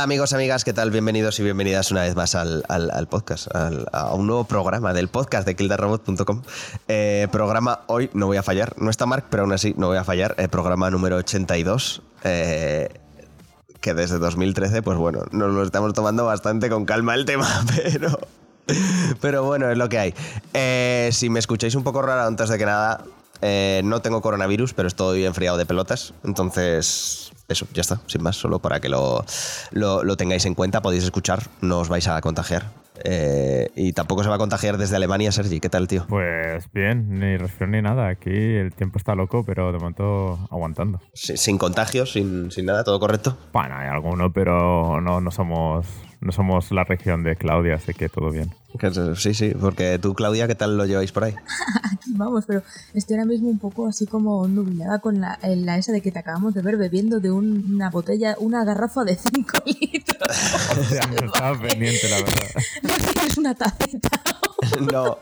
Hola, amigos, amigas, ¿qué tal? Bienvenidos y bienvenidas una vez más al, podcast, a un nuevo programa del podcast de kildarrobot.com. Eh, programa hoy, no voy a fallar, no está Mark, pero aún así no voy a fallar, eh, programa número 82. Eh, que desde 2013, pues bueno, nos lo estamos tomando bastante con calma el tema, pero... Pero bueno, es lo que hay. Eh, si me escucháis un poco raro antes de que nada, no tengo coronavirus, pero estoy enfriado de pelotas. Entonces, eso, ya está, sin más, solo para que lo, lo, tengáis en cuenta, podéis escuchar, no os vais a contagiar. Eh, y tampoco se va a contagiar desde Alemania, Sergi. ¿Qué tal, tío? Pues bien, ni resfriado ni nada. Aquí el tiempo está loco, pero de momento aguantando. sin contagios, sin, sin, nada, todo correcto. Bueno, hay alguno, pero no, no somos no somos la región de Claudia, así que todo bien. Sí, sí, porque tú, Claudia, ¿qué tal lo lleváis por ahí? Aquí vamos, pero estoy ahora mismo un poco así como nublada con la, la esa de que te acabamos de ver bebiendo de una botella, una garrafa de 5 litros. estaba pendiente, la verdad. No sé es una tacita. No,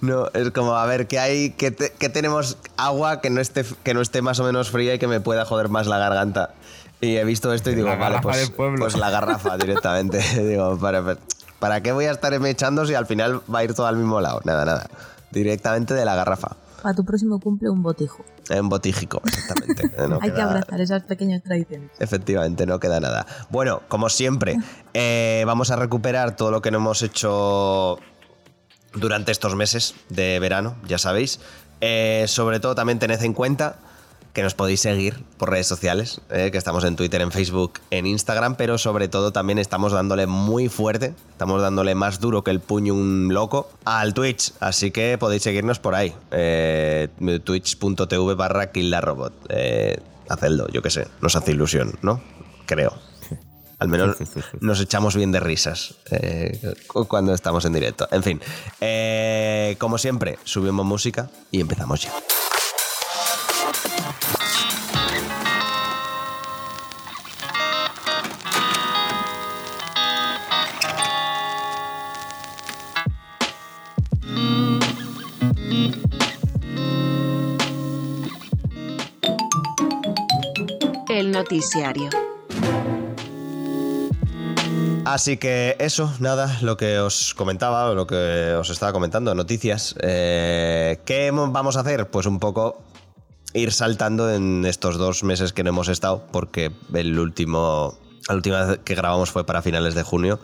no, es como, a ver, ¿qué hay? ¿Qué, tenemos agua que no, esté, que no esté más o menos fría y que me pueda joder más la garganta? Y he visto esto y digo, vale, pues, pues, la garrafa directamente. digo, para, ¿para qué voy a estar echando si al final va a ir todo al mismo lado? Nada, nada. Directamente de la garrafa. Para tu próximo cumple un botijo. Un botíjico, exactamente. Hay que abrazar esas pequeñas tradiciones. Efectivamente, no queda nada. Bueno, como siempre, eh, vamos a recuperar todo lo que no hemos hecho durante estos meses de verano, ya sabéis. Eh, sobre todo también tened en cuenta que nos podéis seguir por redes sociales, eh, que estamos en Twitter, en Facebook, en Instagram, pero sobre todo también estamos dándole muy fuerte, estamos dándole más duro que el puño un loco al Twitch, así que podéis seguirnos por ahí, eh, twitch.tv barra killarrobot. Eh, hacedlo, yo qué sé, nos hace ilusión, ¿no? Creo. Al menos nos echamos bien de risas eh, cuando estamos en directo. En fin, como siempre, subimos música y empezamos ya. Noticiario. Así que eso, nada, lo que os comentaba, lo que os estaba comentando, noticias. Eh, ¿Qué vamos a hacer? Pues un poco ir saltando en estos dos meses que no hemos estado, porque el último la última vez que grabamos fue para finales de junio.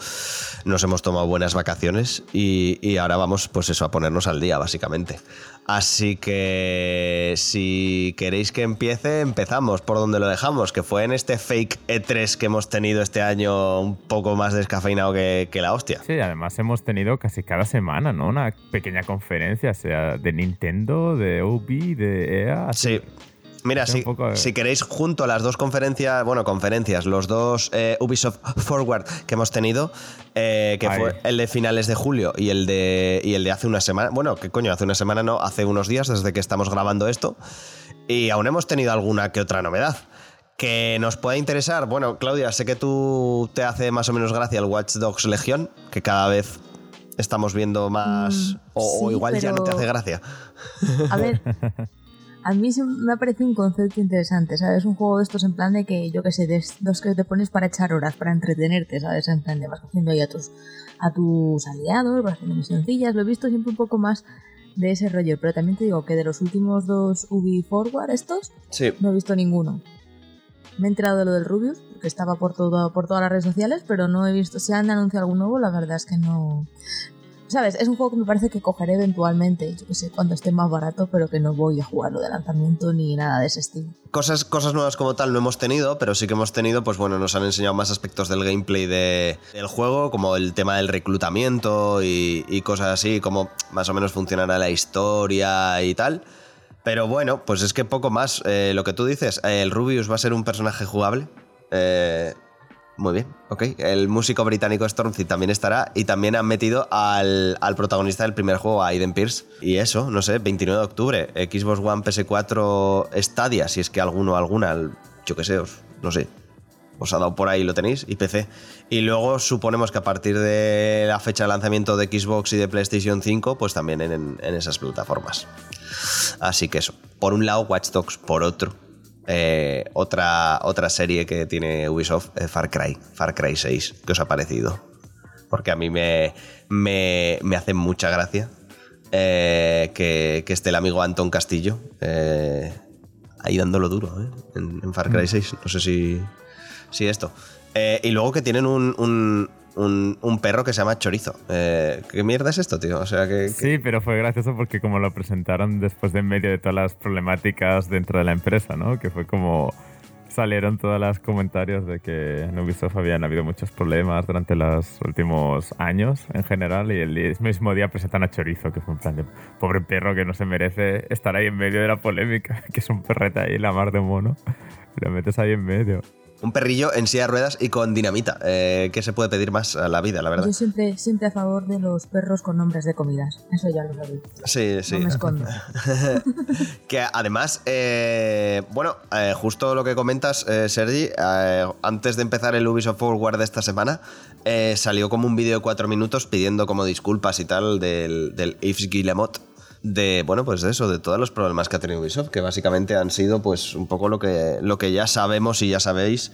Nos hemos tomado buenas vacaciones y, ahora vamos, pues eso, a ponernos al día, básicamente. Así que si queréis que empiece, empezamos por donde lo dejamos, que fue en este fake E3 que hemos tenido este año un poco más descafeinado que, que la hostia. Sí, además hemos tenido casi cada semana, ¿no? Una pequeña conferencia, sea de Nintendo, de Ubi, de EA. Sí. Mira, si, si, queréis, junto a las dos conferencias, bueno, conferencias, los dos eh, Ubisoft Forward que hemos tenido, eh, que fue el de finales de julio y el de, y el de hace una semana, bueno, ¿qué coño? Hace una semana no, hace unos días desde que estamos grabando esto, y aún hemos tenido alguna que otra novedad. Que nos pueda interesar, bueno, Claudia, sé que tú te hace más o menos gracia el Watch Dogs Legion, que cada vez estamos viendo más, mm, o, igual ya no te hace gracia. A ver, a mí me ha parecido un concepto interesante, ¿sabes? Un juego de estos en plan de que, yo qué sé, de dos que te pones para echar horas, para entretenerte, ¿sabes? En plan de vas haciendo ahí a tus, a tus aliados, vas haciendo misioncillas, lo he visto siempre un poco más de ese rollo, pero también te digo que de los últimos dos Ubi Forward estos, no he visto ninguno. Me he enterado de lo del Rubius, que estaba por, todo, por todas las redes sociales, pero no he visto, si han anunciado algún nuevo, la verdad es que no, ¿Sabes? Es un juego que me parece que cogeré eventualmente, yo que sé, cuando esté más barato, pero que no voy a jugarlo de lanzamiento ni nada de ese estilo. Cosas, cosas nuevas como tal no hemos tenido, pero sí que hemos tenido, pues bueno, nos han enseñado más aspectos del gameplay del juego, como el tema del reclutamiento y, cosas así, como más o menos funcionará la historia y tal. Pero bueno, pues es que poco más. Eh, lo que tú dices, el Rubius va a ser un personaje jugable. Eh, muy bien, ok. El músico británico Stormzy también estará y también han metido al, protagonista del primer juego, a Aiden Pierce. Y eso, no sé, 29 de octubre, Xbox One, PS4, Stadia, si es que alguno, alguna, yo qué sé, os, no sé, os ha dado por ahí, lo tenéis, y PC. Y luego suponemos que a partir de la fecha de lanzamiento de Xbox y de PlayStation 5, pues también en, en esas plataformas. Así que eso, por un lado Watch Dogs, por otro eh, otra, otra serie que tiene Ubisoft, eh, Far Cry, Far Cry 6. ¿Qué os ha parecido? Porque a mí me, me, me hace mucha gracia eh, que, que, esté el amigo Anton Castillo ahí dándolo duro en, en, Far Cry 6. No sé si, si esto. y luego que tienen un, un, perro que se llama Chorizo. Eh, ¿Qué mierda es esto, tío? O sea, que, Sí, pero fue gracioso porque como lo presentaron después de en medio de todas las problemáticas dentro de la empresa, ¿no? Que fue como salieron todos los comentarios de que en Ubisoft habían habido muchos problemas durante los últimos años en general y el mismo día presentan a Chorizo, que fue un plan de pobre perro que no se merece estar ahí en medio de la polémica, que es un perrete ahí, la mar de mono, lo metes ahí en medio. Un perrillo en silla de ruedas y con dinamita. Eh, ¿Qué se puede pedir más a la vida, la verdad? Yo siempre, siempre a favor de los perros con nombres de comidas. Eso ya lo sabéis. Sí, sí. No me escondo. que además, eh, bueno, eh, justo lo que comentas, Sergi, antes de empezar el Ubisoft Forward de esta semana, salió como un vídeo de cuatro minutos pidiendo como disculpas y tal del, del Yves Guillemot de, bueno, pues de eso, de todos los problemas que ha tenido Ubisoft, que básicamente han sido pues un poco lo que, lo que ya sabemos y ya sabéis,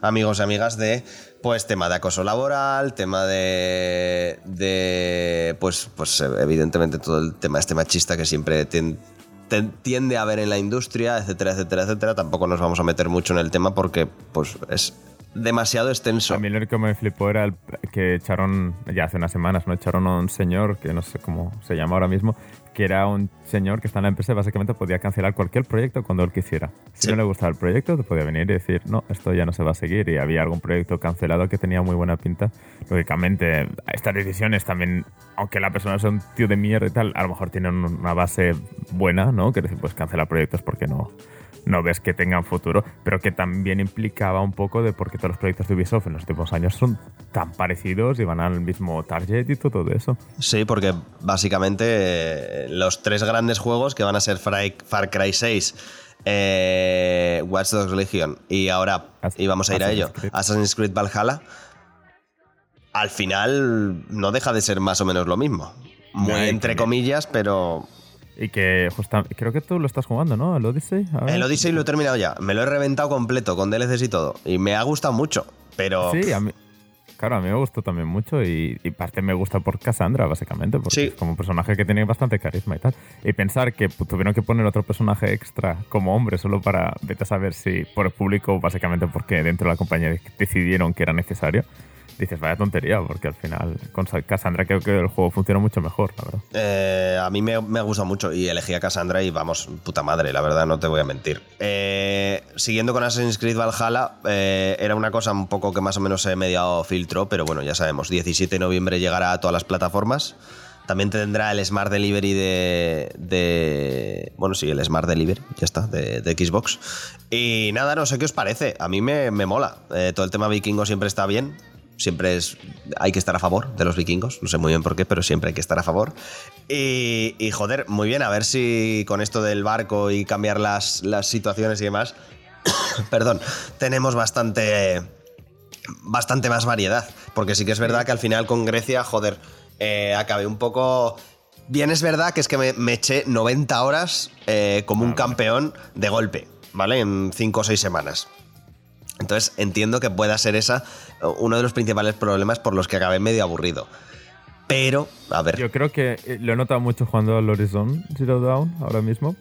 amigos y amigas, de pues tema de acoso laboral, tema de, de pues, pues evidentemente todo el tema este machista que siempre tiende a haber en la industria, etcétera, etcétera, etcétera. Tampoco nos vamos a meter mucho en el tema porque pues es demasiado extenso. A mí lo que me flipó era el que echaron, ya hace unas semanas, ¿no? Echaron a un señor, que no sé cómo se llama ahora mismo, que era un señor que está en la empresa y básicamente podía cancelar cualquier proyecto cuando él quisiera. Si no le gustaba el proyecto, te podía venir y decir, no, esto ya no se va a seguir. Y había algún proyecto cancelado que tenía muy buena pinta. Lógicamente, estas decisiones también, aunque la persona sea un tío de mierda y tal, a lo mejor tienen una base buena, ¿no? Que decir, pues cancelar proyectos porque no, no ves que tengan futuro, pero que también implicaba un poco de por qué todos los proyectos de Ubisoft en los últimos años son tan parecidos y van al mismo target y todo eso. Sí, porque básicamente eh, los tres grandes juegos que van a ser Far Cry 6, eh, Watch Dogs Legion y ahora, y vamos a ir a ello, Assassin's Creed Valhalla, al final no deja de ser más o menos lo mismo. Muy entre comillas, pero y que justamente, creo que tú lo estás jugando, ¿no? ¿El Odyssey? El Odyssey lo he terminado ya. Me lo he reventado completo con DLCs y todo. Y me ha gustado mucho. Pero. Sí, a mí. Claro, a mí me gustó también mucho y, y parte me gusta por Cassandra, básicamente, porque es como un personaje que tiene bastante carisma y tal. Y pensar que tuvieron que poner otro personaje extra como hombre solo para, vete a saber si por el público, básicamente porque dentro de la compañía decidieron que era necesario, dices, vaya tontería, porque al final con Cassandra creo que el juego funciona mucho mejor, la verdad. Eh, a mí me, me, ha gustado mucho y elegí a Cassandra y vamos, puta madre, la verdad, no te voy a mentir. Eh, siguiendo con Assassin's Creed Valhalla, eh, era una cosa un poco que más o menos he mediado filtro, pero bueno, ya sabemos, 17 de noviembre llegará a todas las plataformas. También tendrá el Smart Delivery de, Bueno, sí, el Smart Delivery, ya está, de, de, Xbox. Y nada, no sé qué os parece. A mí me, me mola. todo el tema vikingo siempre está bien siempre es, hay que estar a favor de los vikingos, no sé muy bien por qué, pero siempre hay que estar a favor. Y, joder, muy bien, a ver si con esto del barco y cambiar las, las situaciones y demás, perdón, tenemos bastante, bastante más variedad, porque sí que es verdad que al final con Grecia, joder, eh, acabé un poco... Bien es verdad que es que me, eché 90 horas eh, como un campeón de golpe, ¿vale? En 5 o 6 semanas. Entonces entiendo que pueda ser esa uno de los principales problemas por los que acabé medio aburrido. Pero, a ver. Yo creo que eh, lo he notado mucho jugando al Horizon Zero Dawn ahora mismo.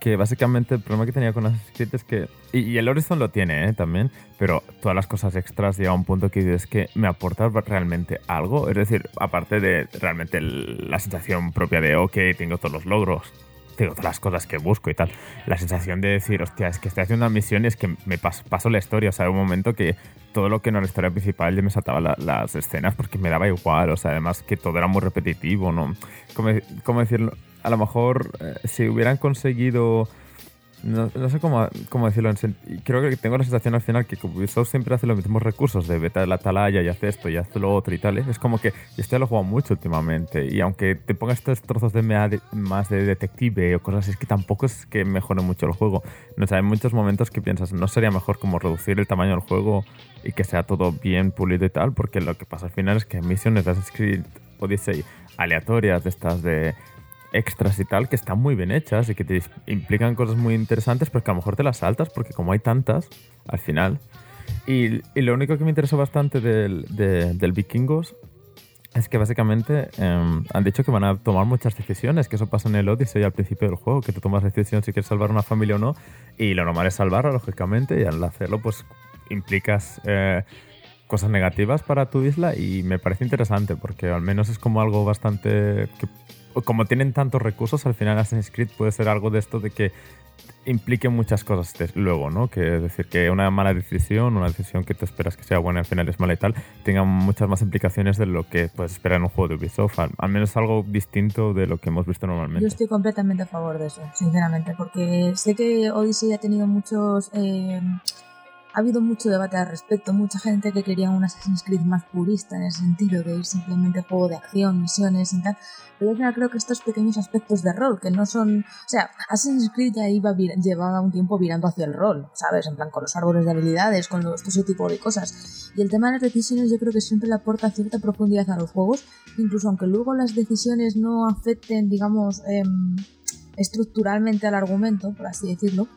Que básicamente el problema que tenía con Assassin's Creed es que. Y, el Horizon lo tiene ¿eh? también. Pero todas las cosas extras llega a un punto que dices que me aporta realmente algo. Es decir, aparte de realmente la sensación propia de, ok, tengo todos los logros, tengo todas las cosas que busco y tal. La sensación de decir, hostia, es que estoy haciendo una misión y es que me paso, la historia. O sea, un momento que todo lo que no era la historia principal ya me saltaba las escenas porque me daba igual. O sea, además que todo era muy repetitivo, ¿no? ¿Cómo, decirlo? A lo mejor eh, si hubieran conseguido no, sé cómo, cómo decirlo. Creo que tengo la sensación al final que Ubisoft siempre hace los mismos recursos de vete a la atalaya y hace esto y hace lo otro y tal. ¿eh? Es como que este lo he jugado mucho últimamente. Y aunque te pongas estos trozos de más de detective o cosas así, es que tampoco es que mejore mucho el juego. No hay muchos momentos que piensas, ¿no sería mejor como reducir el tamaño del juego y que sea todo bien pulido y tal? Porque lo que pasa al final es que misiones de Assassin's Creed Odyssey aleatorias de estas de extras y tal que están muy bien hechas y que te implican cosas muy interesantes, pero que a lo mejor te las saltas porque como hay tantas, al final. Y, lo único que me interesó bastante del, del Vikingos es que básicamente em, han dicho que van a tomar muchas decisiones, que eso pasa en el Odyssey al principio del juego, que tú tomas decisión si quieres salvar una familia o no, y lo normal es salvarla, lógicamente, y al hacerlo, pues implicas eh, cosas negativas para tu isla, y me parece interesante, porque al menos es como algo bastante... como tienen tantos recursos, al final Assassin's Creed puede ser algo de esto de que implique muchas cosas luego, ¿no? Que es decir, que una mala decisión, una decisión que tú esperas que sea buena, al final es mala y tal, tenga muchas más implicaciones de lo que puedes esperar en un juego de Ubisoft. Al, menos algo distinto de lo que hemos visto normalmente. Yo estoy completamente a favor de eso, sinceramente, porque sé que Odyssey ha tenido muchos... Eh, ha habido mucho debate al respecto, mucha gente que quería un Assassin's Creed más purista en el sentido de ir simplemente juego de acción, misiones y tal, pero yo creo que estos pequeños aspectos de rol, que no son... O sea, Assassin's Creed ya iba llevaba un tiempo virando hacia el rol, ¿sabes? En plan, con los árboles de habilidades, con los, todo ese tipo de cosas. Y el tema de las decisiones yo creo que siempre le aporta cierta profundidad a los juegos, incluso aunque luego las decisiones no afecten, digamos, em, estructuralmente al argumento, por así decirlo,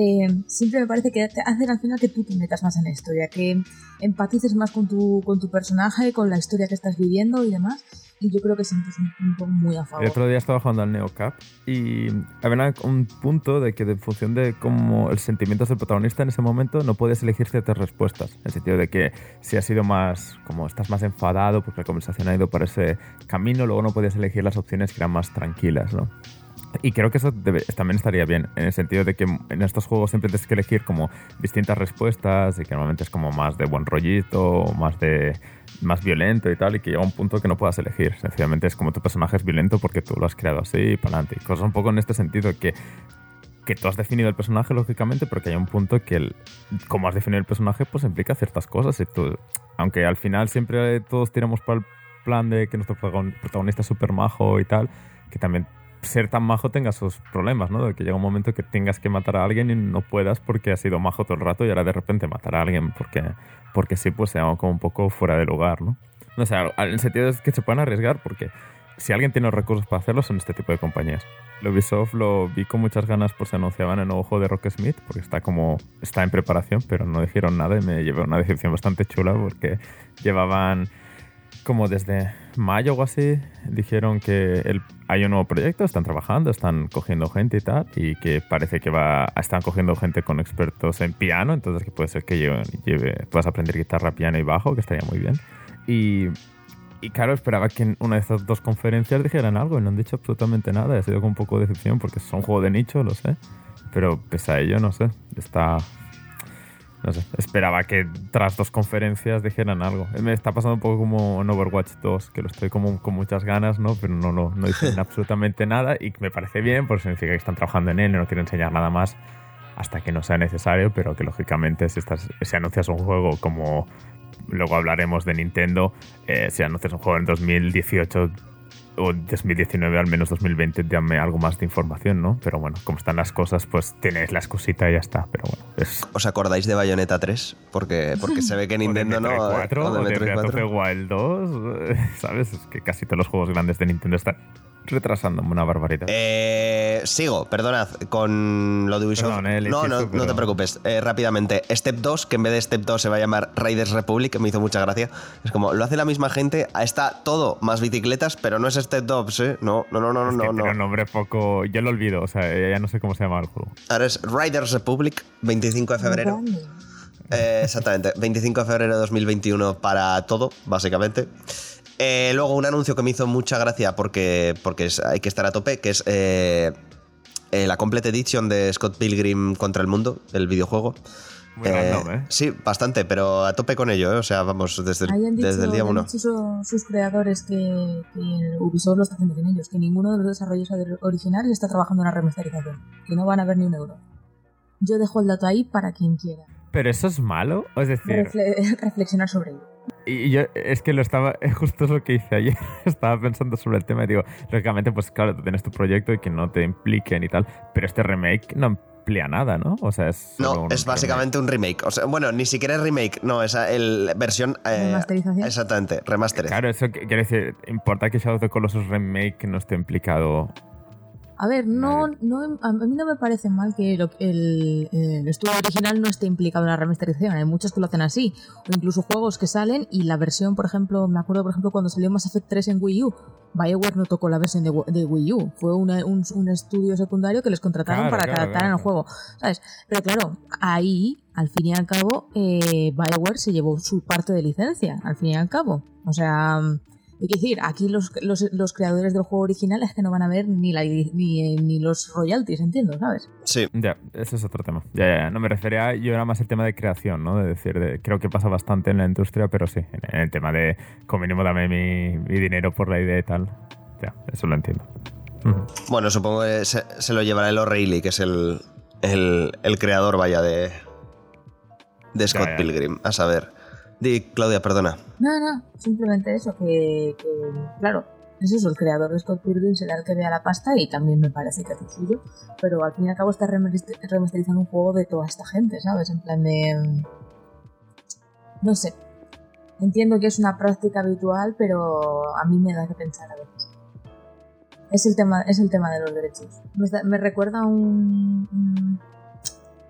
eh, siempre me parece que hacen al final que tú te metas más en la historia, que empatices más con tu, con tu personaje, con la historia que estás viviendo y demás. Y yo creo que siempre es un punto muy a favor. El otro día estaba jugando al NeoCap y había un punto de que, en función de cómo el sentimiento del protagonista en ese momento, no puedes elegir ciertas respuestas. En el sentido de que si has sido más, como estás más enfadado porque la conversación ha ido por ese camino, luego no podías elegir las opciones que eran más tranquilas, ¿no? Y creo que eso también estaría bien, en el sentido de que en estos juegos siempre tienes que elegir como distintas respuestas y que normalmente es como más de buen rollito, más de más violento y tal, y que llega un punto que no puedas elegir. Sencillamente es como tu personaje es violento porque tú lo has creado así y para adelante. Y cosas un poco en este sentido que que tú has definido el personaje, lógicamente, porque hay un punto que, el, como has definido el personaje, pues implica ciertas cosas. Y tú, aunque al final siempre todos tiramos para el plan de que nuestro protagonista es súper majo y tal, que también ser tan majo tenga sus problemas, ¿no? De que llega un momento que tengas que matar a alguien y no puedas porque has sido majo todo el rato y ahora de repente matar a alguien porque, porque sí, pues se como un poco fuera de lugar, ¿no? No sé, en el sentido es que se pueden arriesgar porque si alguien tiene los recursos para hacerlo son este tipo de compañías. Lo Ubisoft lo vi con muchas ganas por se anunciaban el nuevo juego de Rock Smith porque está como está en preparación, pero no dijeron nada y me llevé una decepción bastante chula porque llevaban como desde mayo o así, dijeron que hay un nuevo proyecto, están trabajando, están cogiendo gente y tal, y que parece que va, están cogiendo gente con expertos en piano, entonces que puede ser que lleve, lleve, puedas aprender guitarra, piano y bajo, que estaría muy bien. Y, y claro, esperaba que en una de estas dos conferencias dijeran algo y no han dicho absolutamente nada. Ha sido con un poco de decepción porque es un juego de nicho, lo sé. Pero pese a ello, no sé, está, no sé, esperaba que tras dos conferencias dijeran algo. Me está pasando un poco como en Overwatch 2, que lo estoy como con muchas ganas, ¿no? Pero no, no, no dicen absolutamente nada y me parece bien, porque significa que están trabajando en él y no quieren enseñar nada más hasta que no sea necesario, pero que lógicamente si, estás, si anuncias un juego como luego hablaremos de Nintendo, eh, si anuncias un juego en 2018 o 2019, al menos 2020, dame algo más de información, ¿no? Pero bueno, como están las cosas, pues tenéis la excusita y ya está. Pero bueno, ¿Os acordáis de Bayonetta 3? Porque, porque se ve que Nintendo no. 4, o de, Breath of the Wild 2, ¿sabes? Es que casi todos los juegos grandes de Nintendo están retrasándome una barbaridad. Eh, sigo, perdonad, con lo de Ubisoft. Eh, no, no, no te preocupes. Eh, rápidamente, Step 2, que en vez de Step 2 se va a llamar Raiders Republic, que me hizo mucha gracia. Es como, lo hace la misma gente, está todo más bicicletas, pero no es Step 2, ¿eh? No, no, no, no, es no. Que no. Tiene un nombre poco. Yo lo olvido, o sea, ya no sé cómo se llama el juego. Ahora es Raiders Republic, 25 de febrero. Eh, exactamente, 25 de febrero de 2021 para todo, básicamente. Eh, luego un anuncio que me hizo mucha gracia porque, porque hay que estar a tope, que es eh, eh, la Complete Edition de Scott Pilgrim contra el Mundo, el videojuego. Muy random, ¿eh? Sí, bastante, pero a tope con ello, o sea, vamos, desde, el, desde el día uno. Han sus creadores que, que, Ubisoft lo está haciendo con ellos, que ninguno de los desarrolladores originales está trabajando en la remasterización, que no van a ver ni un euro. Yo dejo el dato ahí para quien quiera. ¿Pero eso es malo? Es decir... Refle reflexionar sobre ello. Y yo es que lo estaba, es justo lo que hice ayer, estaba pensando sobre el tema y digo, lógicamente, pues claro, tú tienes tu proyecto y que no te impliquen y tal, pero este remake no amplía nada, ¿no? O sea, es... No, es básicamente un remake. O sea, bueno, ni siquiera es remake, no, es el versión... Eh, Remasterización. Exactamente, remaster. Claro, eso quiere decir, importa que Shadow of the Colossus Remake no esté implicado A ver, no, no, a mí no me parece mal que el, el, el, estudio original no esté implicado en la remasterización. Hay muchos que lo hacen así. O incluso juegos que salen y la versión, por ejemplo, me acuerdo, por ejemplo, cuando salió Mass Effect 3 en Wii U, Bioware no tocó la versión de, de Wii U. Fue una, un, un, estudio secundario que les contrataron Claro, para claro, que adaptaran claro, el juego. ¿Sabes? Pero claro, ahí, al fin y al cabo, eh, Bioware se llevó su parte de licencia, al fin y al cabo. O sea, hay que decir, aquí los, los, los creadores del juego original es que no van a ver ni, la, ni, ni los royalties, entiendo, ¿sabes? Sí. Ya, ese es otro tema. Ya, ya, ya. No me refería, yo era más el tema de creación, ¿no? De decir, de- creo que pasa bastante en la industria, pero sí, en, en el tema de, como mínimo, dame mi, mi dinero por la idea y tal. Ya, eso lo entiendo. Bueno, supongo que se, se lo llevará el O'Reilly, que es el, el, el creador, vaya, de, de Scott Ya, ya. Pilgrim. A saber. Di, Claudia, perdona. No, no, simplemente eso, que, claro, es eso, el creador de Scott Pilgrim será el que vea la pasta y también me parece que es lo suyo, pero al fin y al cabo está remaster- remasterizando un juego de toda esta gente, ¿sabes? En plan de... No sé. Entiendo que es una práctica habitual, pero a mí me da que pensar a veces. Es el tema, es el tema de los derechos. Me, da- me recuerda un, un-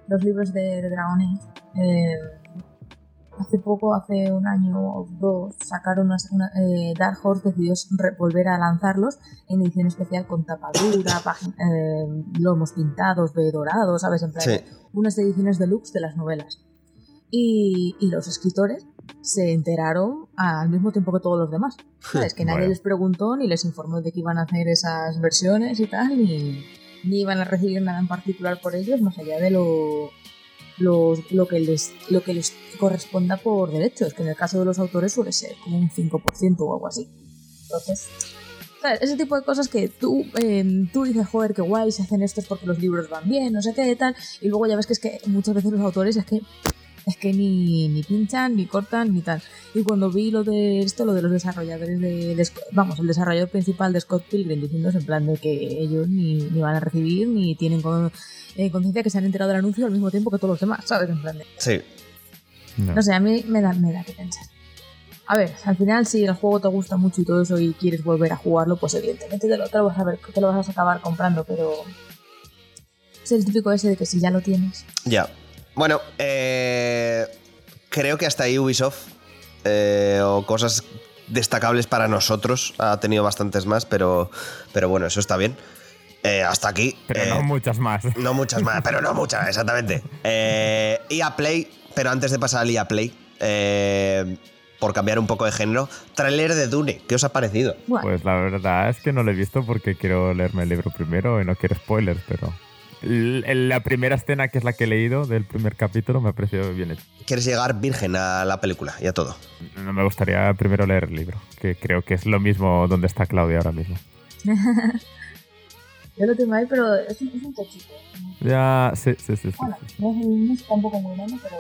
los libros de, de Dragon eh, hace poco, hace un año o dos, sacaron unas- una, eh, Dark Horse decidió volver a lanzarlos en edición especial con tapadura, eh, lomos pintados de dorado, ¿sabes? En plan, Sí. unas ediciones deluxe de las novelas. Y, y los escritores se enteraron al mismo tiempo que todos los demás. ¿Sabes? Que nadie Bueno. les preguntó ni les informó de que iban a hacer esas versiones y tal, ni, ni iban a recibir nada en particular por ellos, más allá de lo, los- lo, que les, lo que les corresponda por derechos, que en el caso de los autores suele ser como un 5% o algo así. Entonces, ¿sabes? ese tipo de cosas que tú, eh, tú dices, joder, qué guay, se hacen estos porque los libros van bien, no sé qué, tal, y luego ya ves que es que muchas veces los autores es que es que ni, ni pinchan, ni cortan, ni tal. Y cuando vi lo de esto, lo de los desarrolladores de, de vamos, el desarrollador principal de Scott Pilgrim diciéndose en plan de que ellos ni, ni van a recibir, ni tienen con- eh, conciencia que se han enterado del anuncio al mismo tiempo que todos los demás, ¿sabes? En plan de, Sí. No. no sé, a mí me da, me da que pensar. A ver, al final si el juego te gusta mucho y todo eso y quieres volver a jugarlo, pues evidentemente te lo, te lo vas a ver, te lo vas a acabar comprando, pero es el típico ese de que si ya lo tienes. Ya. Bueno, eh, creo que hasta ahí Ubisoft eh, o cosas destacables para nosotros ha tenido bastantes más, pero, pero bueno, eso está bien. Eh, hasta aquí. Pero eh, no muchas más. no muchas más, pero no muchas, exactamente. Eh, EA Play, pero antes de pasar al EA Play, eh, por cambiar un poco de género, tráiler de Dune, ¿qué os ha parecido? Pues la verdad es que no lo he visto porque quiero leerme el libro primero y no quiero spoilers, pero la primera escena, que es la que he leído del primer capítulo, me ha parecido bien hecho. ¿Quieres llegar virgen a la película y a todo? No me gustaría primero leer el libro, que creo que es lo mismo donde está Claudia ahora mismo. yo lo tengo ahí, pero es un, es un tochito. Ya, sí, sí, sí. sí, Bueno, sí. no es, no es tampoco muy bueno, pero...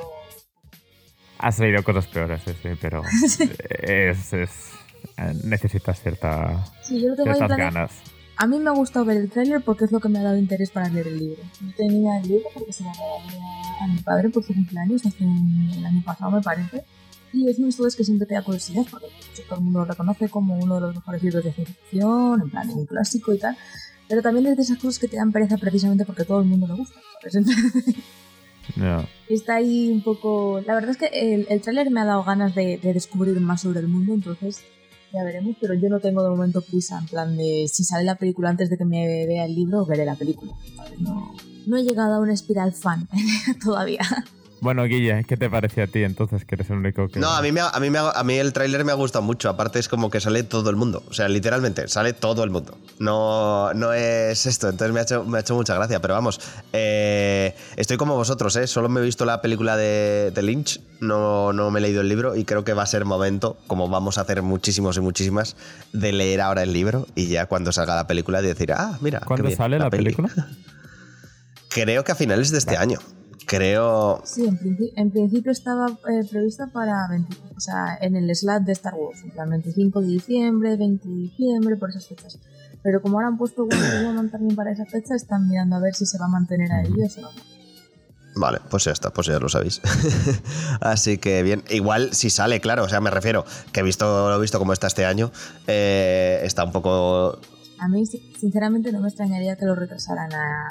Has leído cosas peores, sí, sí, pero es, es, eh, necesitas cierta, Sí, yo lo tengo ahí en ciertas de- ganas. A mí me ha gustado ver el tráiler porque es lo que me ha dado interés para leer el libro. Yo tenía el libro porque se lo regalé a- mi padre por su cumpleaños hace el año pasado, me parece. Y es de estos que siempre te da curiosidad porque pues, todo el mundo lo reconoce como uno de los mejores libros de ciencia ficción, en plan un clásico y tal. Pero también es de esas cosas que te dan pereza precisamente porque todo el mundo le gusta. Ya. está ahí un poco... La verdad es que el, el tráiler me ha dado ganas de, de descubrir más sobre el mundo, entonces ya veremos, pero yo no tengo de momento prisa, en plan de si sale la película antes de que me vea el libro, veré la película. No, no he llegado a una espiral fan todavía. Bueno, Guille, ¿qué te parece a ti entonces, que eres el único que... No, a mí, me a mí, me a mí el tráiler me ha gustado mucho. Aparte es como que sale todo el mundo. O sea, literalmente, sale todo el mundo. No, no es esto. Entonces me ha hecho, me ha hecho mucha gracia. Pero vamos, eh, estoy como vosotros, ¿eh? Solo me he visto la película de, de Lynch. No, no me he leído el libro. Y creo que va a ser momento, como vamos a hacer muchísimos y muchísimas, de leer ahora el libro. Y ya cuando salga la película, de decir, ah, mira. qué ¿Cuándo bien, sale la, peli". película? Creo que a finales de este año. Creo. Sí, en, en principio estaba eh, prevista para 20 o sea, en el slot de Star Wars, en plan 25 de diciembre, 20 de diciembre, por esas fechas. Pero como ahora han puesto Wonder Woman también para esa fecha, están mirando a ver si se va a mantener ahí o se va a Vale, pues ya está, pues ya lo sabéis. Así que bien, igual si sale, claro, o sea, me refiero que he visto, lo he visto como está este año, eh, está un poco A mí, si- sinceramente, no me extrañaría que lo retrasaran a,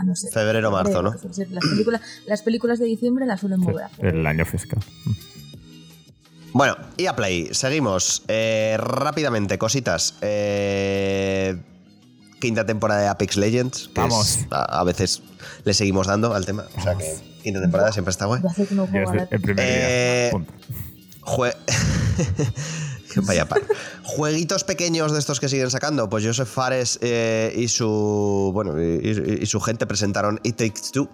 a, no sé. Febrero, marzo, ¿no? Las películas, las películas de diciembre las suelen Sí, mover. a febrero. el año fiscal. Bueno, y a Play, seguimos. Eh, rápidamente, cositas. Eh, quinta temporada de Apex Legends. Que Vamos. es- a, a veces le seguimos dando al tema. O sea que quinta temporada siempre está guay. El primer Eh, día. Punto. Jue- Vaya par. Jueguitos pequeños de estos que siguen sacando. Pues Joseph Fares eh, y su. Bueno, y, su gente presentaron It Takes Two.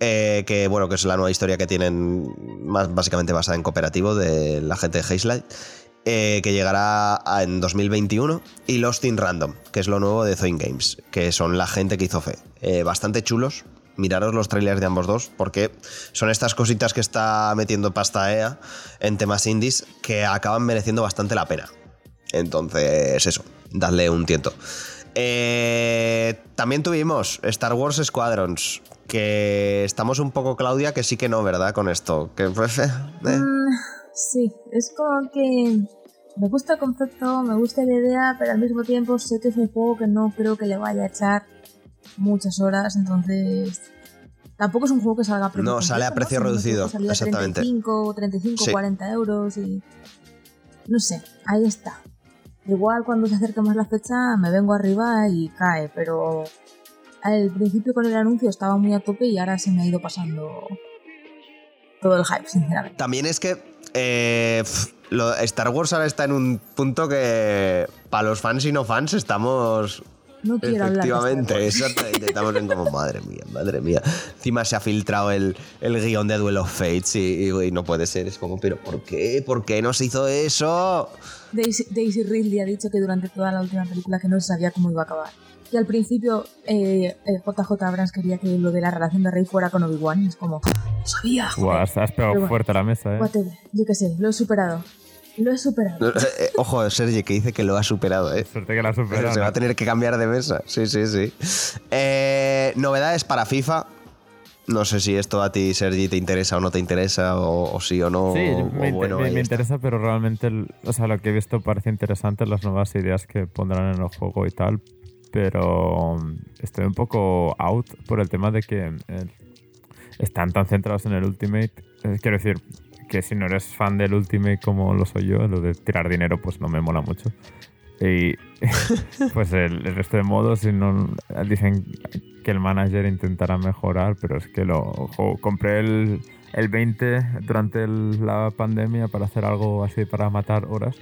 eh, que bueno, que es la nueva historia que tienen más básicamente basada en cooperativo de la gente de Hazelight. eh, que llegará en 2021 y Lost in Random, que es lo nuevo de Zoin Games, que son la gente que hizo Fe. Bastante chulos, miraros los trailers de ambos dos, porque son estas cositas que está metiendo pasta EA en temas indies que acaban mereciendo bastante la pena. Entonces, eso, dadle un tiento. Eh, también tuvimos Star Wars Squadrons, que estamos un poco, Claudia, que sí que no, ¿verdad? Con esto. Que, eh. Mm, sí, es como que me gusta el concepto, me gusta la idea, pero al mismo tiempo sé que es un juego que no creo que le vaya a echar muchas horas, entonces tampoco es un juego que salga a precio No, sale a precio reducido, exactamente. 35, 35, Sí. 40 euros y no sé, ahí está. Igual cuando se acerque más la fecha me vengo arriba y cae, pero al principio con el anuncio estaba muy a tope y ahora se me ha ido pasando todo el hype, sinceramente. También es que eh, Star Wars ahora está en un punto que para los fans y no fans estamos No quiero hablar Efectivamente, Wars. exactamente. Estamos en como, madre mía, madre mía. Encima se ha filtrado el, el guion de Duel of Fates y, y- y no puede ser. Es como, ¿pero por qué? ¿Por qué no se hizo eso? Daisy, Daisy Ridley ha dicho que durante toda la última película que no se sabía cómo iba a acabar. Y al principio eh, eh, JJ Abrams quería que lo de la relación de Rey fuera con Obi-Wan. y Es como, "No sabía. joder". Buah, has, pegado Pero bueno. fuerte a la mesa, ¿eh? Whatever, yo qué sé, lo he superado. Lo he superado. Eh, eh, Ojo, Sergi, que dice que lo ha superado, ¿eh? Suerte que la Pero superado. se va a tener que cambiar de mesa. Sí, sí, sí. Eh, novedades para FIFA. No sé si esto a ti, Sergi, te interesa o no te interesa, o, o sí o no. Sí, o, me, o bueno, me- ahí me está. interesa, pero realmente el- o sea, lo que he visto parece interesante, las nuevas ideas que pondrán en el juego y tal, pero mm, estoy un poco out por el tema de que eh, están tan centrados en el Ultimate. Eh, quiero decir que si no eres fan del Ultimate como lo soy yo, lo de tirar dinero pues no me mola mucho. Y pues el, el resto de modos, si no, dicen que el manager intentará mejorar, pero es que lo jo, compré el, el 20 durante el- la pandemia para hacer algo así para matar horas.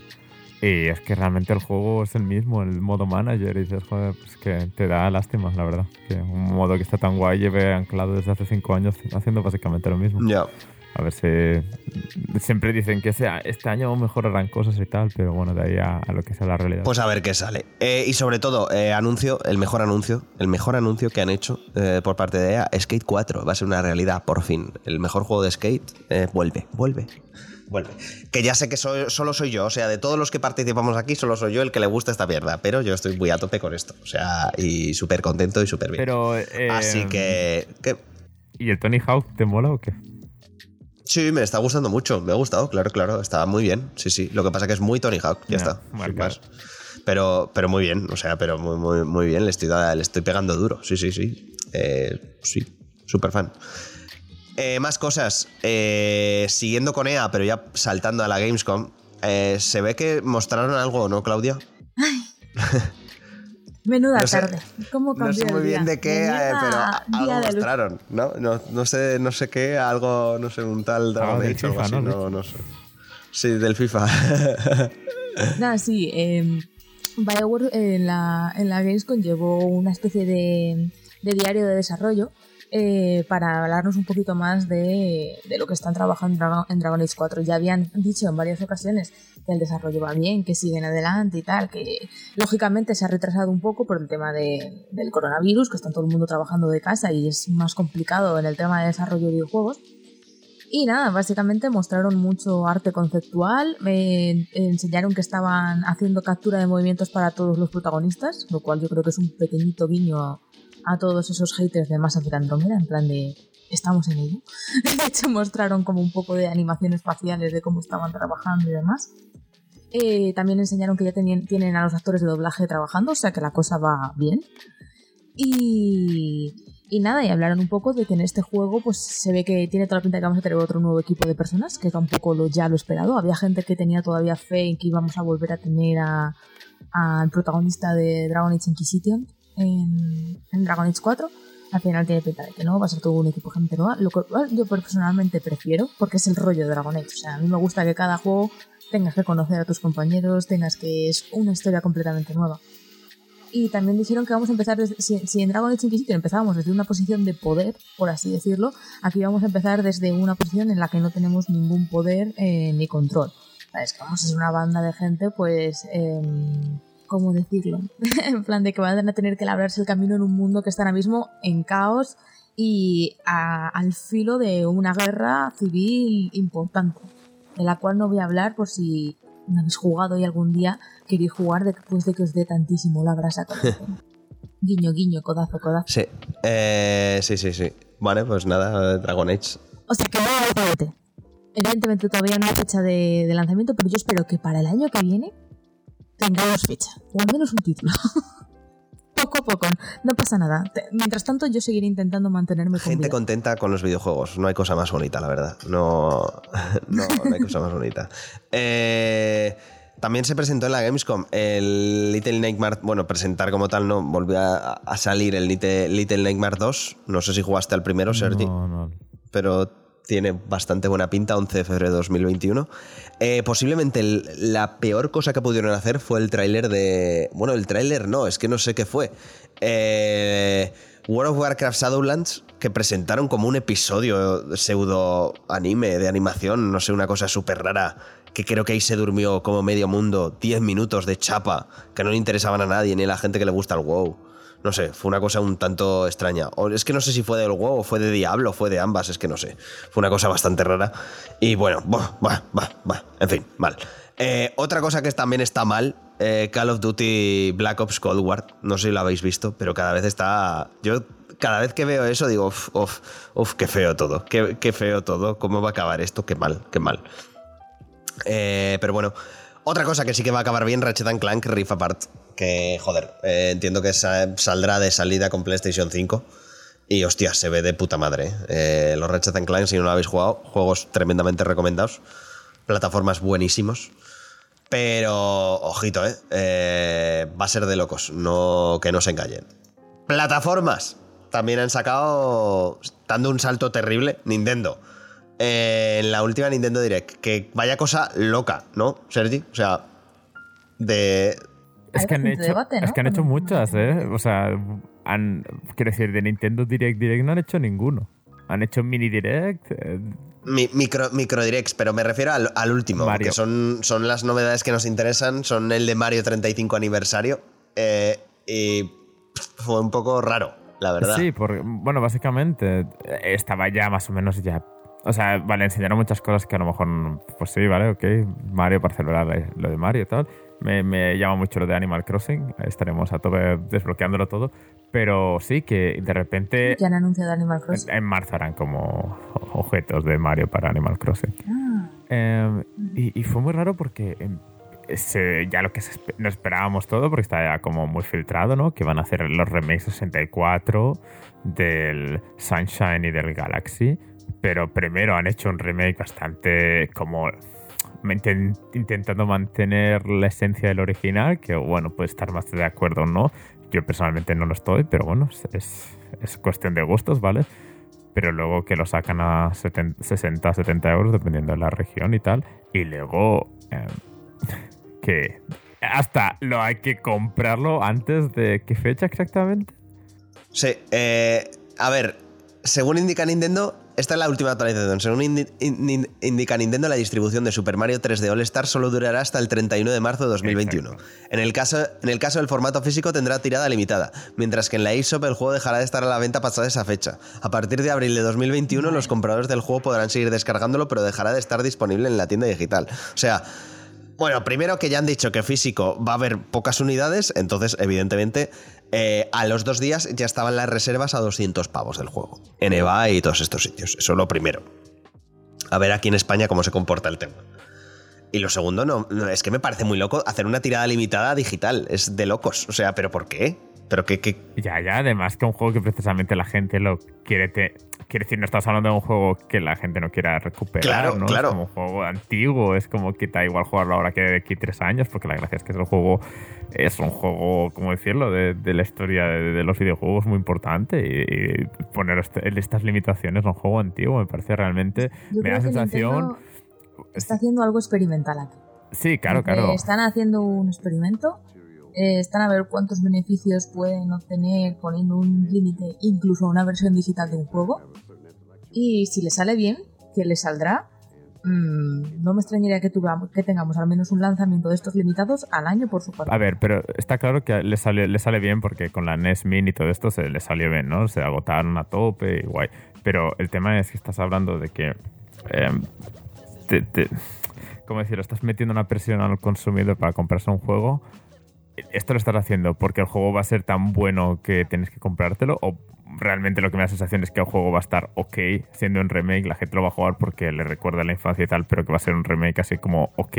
Y es que realmente el juego es el mismo, el modo manager. Y dices, joder, pues que te da lástima, la verdad. Que un modo que está tan guay lleve anclado desde hace 5 años haciendo básicamente lo mismo. Ya. A ver si. Siempre dicen que sea, este año mejorarán cosas y tal, pero bueno, de ahí a, a lo que sea la realidad. Pues a ver qué sale. Eh, y sobre todo, eh, anuncio, el mejor anuncio, el mejor anuncio que han hecho eh, por parte de EA, Skate 4. Va a ser una realidad, por fin. El mejor juego de skate vuelve, vuelve. Vuelve. Que ya sé que soy- solo soy yo, o sea, de todos los que participamos aquí, solo soy yo el que le gusta esta mierda, pero yo estoy muy a tope con esto, o sea, y súper contento y súper bien. pero. Así que, que ¿Y el Tony Hawk te mola o qué? Sí, me está gustando mucho, me ha gustado, claro, claro, está muy bien, sí, sí. Lo que pasa que es muy Tony Hawk, ya está, sin más. Pero, pero muy bien, o sea, pero muy, muy, muy bien, le estoy, le estoy pegando duro, sí, sí, sí. Eh, sí, súper fan. Eh, más cosas, eh, siguiendo con EA, pero ya saltando a la Gamescom, eh, se ve que mostraron algo, ¿no, Claudia? Menuda No sé- tarde. ¿Cómo No sé muy bien de qué, eh, pero día algo de mostraron, ¿no? No, no sé, no sé qué, algo, no sé, un tal Dragon Algo del Age o algo FIFA, así, ¿no? no, no sé. Sí, del FIFA. Nada, sí. Eh, Bioware en la, en la Gamescom llevó una especie de, de diario de desarrollo eh, para hablarnos un poquito más de, de lo que están trabajando en Dragon, en Dragon Age 4. Ya habían dicho en varias ocasiones que el desarrollo va bien, que siguen adelante y tal, que lógicamente se ha retrasado un poco por el tema de- del coronavirus, que está todo el mundo trabajando de casa y es más complicado en el tema de desarrollo de videojuegos. Y nada, básicamente mostraron mucho arte conceptual, me enseñaron que estaban haciendo captura de movimientos para todos los protagonistas, lo cual yo creo que es un pequeñito guiño a todos esos haters de Mass Effect Andromeda, en plan de estamos en ello. De hecho mostraron como un poco de animaciones faciales de cómo estaban trabajando y demás. Eh, también enseñaron que ya tienen a los actores de doblaje trabajando, o sea que la cosa va bien. Y, y nada, y hablaron un poco de que en este juego pues se ve que tiene toda la pinta de que vamos a tener otro nuevo equipo de personas, que tampoco lo, ya lo esperado. Había gente que tenía todavía fe en que íbamos a volver a tener al protagonista de Dragon Age Inquisition en, en Dragon Age 4 al final tiene pinta de que no, va a ser todo un equipo gente nueva, lo que yo personalmente prefiero, porque es el rollo de Dragon Age. O sea, a mí me gusta que cada juego tengas que conocer a tus compañeros, tengas que es una historia completamente nueva. Y también dijeron que vamos a empezar, desde, si, en Dragon Age Inquisition empezábamos desde una posición de poder, por así decirlo, aquí vamos a empezar desde una posición en la que no tenemos ningún poder eh, ni control. Es que vamos a ser una banda de gente, pues, eh, ¿cómo decirlo? en plan de que van a tener que labrarse el camino en un mundo que está ahora mismo en caos y al filo de una guerra civil importante, de la cual no voy a hablar por si no habéis jugado y algún día queréis jugar después de que os dé tantísimo la brasa. guiño, guiño, codazo, codazo. Sí, eh, sí, sí, sí. Vale, pues nada, Dragon Age. O sea que no hay Evidentemente todavía no hay fecha de lanzamiento, pero yo espero que para el año que viene tengamos fecha, o al menos un título. poco a poco, no pasa nada. Mientras tanto, yo seguiré intentando mantenerme con Gente contenta con los videojuegos, no hay cosa más bonita, la verdad. No, no, hay cosa más bonita. Eh, también se presentó en la Gamescom el Little Nightmare, bueno, presentar como tal no, volvió a, salir el Little, Little Nightmare 2. No sé si jugaste al primero, Sergi. No, no. Pero tiene bastante buena pinta, 11 de febrero de 2021. Eh, posiblemente la peor cosa que pudieron hacer fue el tráiler de... Bueno, el tráiler no, es que no sé qué fue. Eh, World of Warcraft Shadowlands, que presentaron como un episodio pseudo anime, de animación, no sé, una cosa súper rara, que creo que ahí se durmió como medio mundo, 10 minutos de chapa, que no le interesaban a nadie, ni a la gente que le gusta el WoW. No sé, fue una cosa un tanto extraña. O es que no sé si fue del WoW fue de Diablo o fue de ambas, es que no sé. Fue una cosa bastante rara. Y bueno, va, va, va, en fin, mal. Eh, otra cosa que también está mal, eh, Call of Duty Black Ops Cold War. No sé si lo habéis visto, pero cada vez está... Yo cada vez que veo eso digo, uff, uff, uff, qué feo todo, qué, qué, feo todo, cómo va a acabar esto, qué mal, qué mal. Eh, pero bueno, otra cosa que sí que va a acabar bien, Ratchet Clank Rift Apart que, joder, eh, entiendo que saldrá de salida con PlayStation 5. Y hostia, se ve de puta madre. Eh, los Ratchet Clank, si no lo habéis jugado, juegos tremendamente recomendados. Plataformas buenísimos. Pero, ojito, ¿eh? ¿eh? Va a ser de locos, no, que no se engañen. Plataformas. También han sacado, dando un salto terrible, Nintendo. En la última Nintendo Direct. Que vaya cosa loca, ¿no, Sergi? O sea, de, es que han hecho, es que han hecho muchas, ¿eh? O sea, han, quiero decir, de Nintendo Direct Direct no han hecho ninguno. Han hecho mini direct. Eh, micro, micro directs, pero me refiero al, último, que son, son las novedades que nos interesan, son el de Mario 35 aniversario. Eh, y fue un poco raro, la verdad. Sí, porque, bueno, básicamente estaba ya más o menos ya. O sea, vale, enseñaron muchas cosas que a lo mejor, pues sí, vale, ok, Mario para celebrar lo de Mario y tal me, llama mucho lo de Animal Crossing. Estaremos a tope desbloqueándolo todo. Pero sí que de repente. ¿Ya han anunciado Animal Crossing? En, marzo harán como objetos de Mario para Animal Crossing. Ah. Em, y, fue muy raro porque em, ya lo que nos esperábamos todo, porque está ya como muy filtrado, ¿no? Que van a hacer los remakes 64 del Sunshine y del Galaxy. Pero primero han hecho un remake bastante como intentando mantener la esencia del original, que bueno, puede estar más de acuerdo o no. Yo personalmente no lo estoy, pero bueno, es, es cuestión de gustos, ¿vale? Pero luego que lo sacan a 60, 70 euros, dependiendo de la región y tal. Y luego em, que hasta lo hay que comprarlo antes de qué fecha exactamente. Sí, eh, a ver, según indica Nintendo, esta es la última actualización. Según indica Nintendo, la distribución de Super Mario 3D All Star solo durará hasta el 31 de marzo de 2021. En el, caso, en el caso del formato físico tendrá tirada limitada, mientras que en la eShop el juego dejará de estar a la venta pasada esa fecha. A partir de abril de 2021 los compradores del juego podrán seguir descargándolo, pero dejará de estar disponible en la tienda digital. O sea, bueno, primero que ya han dicho que físico va a haber pocas unidades, entonces evidentemente eh, a los dos días ya estaban las reservas a 200 pavos del juego. En EVA y todos estos sitios. Eso es lo primero. A ver aquí en España cómo se comporta el tema. Y lo segundo, no, no, es que me parece muy loco hacer una tirada limitada digital. Es de locos. O sea, ¿pero por qué? Pero que, que Ya, ya, además que un juego que precisamente la gente lo quiere. Te, quiere decir, no estamos hablando de un juego que la gente no quiera recuperar. Claro, ¿no? claro. Es como un juego antiguo, es como que da igual jugarlo ahora que de aquí tres años, porque la gracia es que es un juego. Es un juego, ¿cómo decirlo?, de, de la historia de, de los videojuegos muy importante. Y, y poner este- estas limitaciones a un juego antiguo me parece realmente. Yo me da que sensación. Está haciendo algo experimental aquí. Sí, claro, claro. Están haciendo un experimento, eh, están a ver cuántos beneficios pueden obtener poniendo un límite, incluso a una versión digital de un juego. Y si le sale bien, que le saldrá, mm, no me extrañaría que, tengamos al menos un lanzamiento de estos limitados al año por su parte. A ver, pero está claro que le sale, le sale bien porque con la NES Mini y todo esto se le salió bien, ¿no? Se agotaron a tope y. Pero el tema es que estás hablando de que. te- te- ¿Cómo decirlo? Estás metiendo una presión al consumidor para comprarse un juego. ¿Esto lo estás haciendo porque el juego va a ser tan bueno que tienes que comprártelo? ¿O realmente lo que me da sensación es que el juego va a estar ok siendo un remake? La gente lo va a jugar porque le recuerda la infancia y tal, pero que va a ser un remake así como ok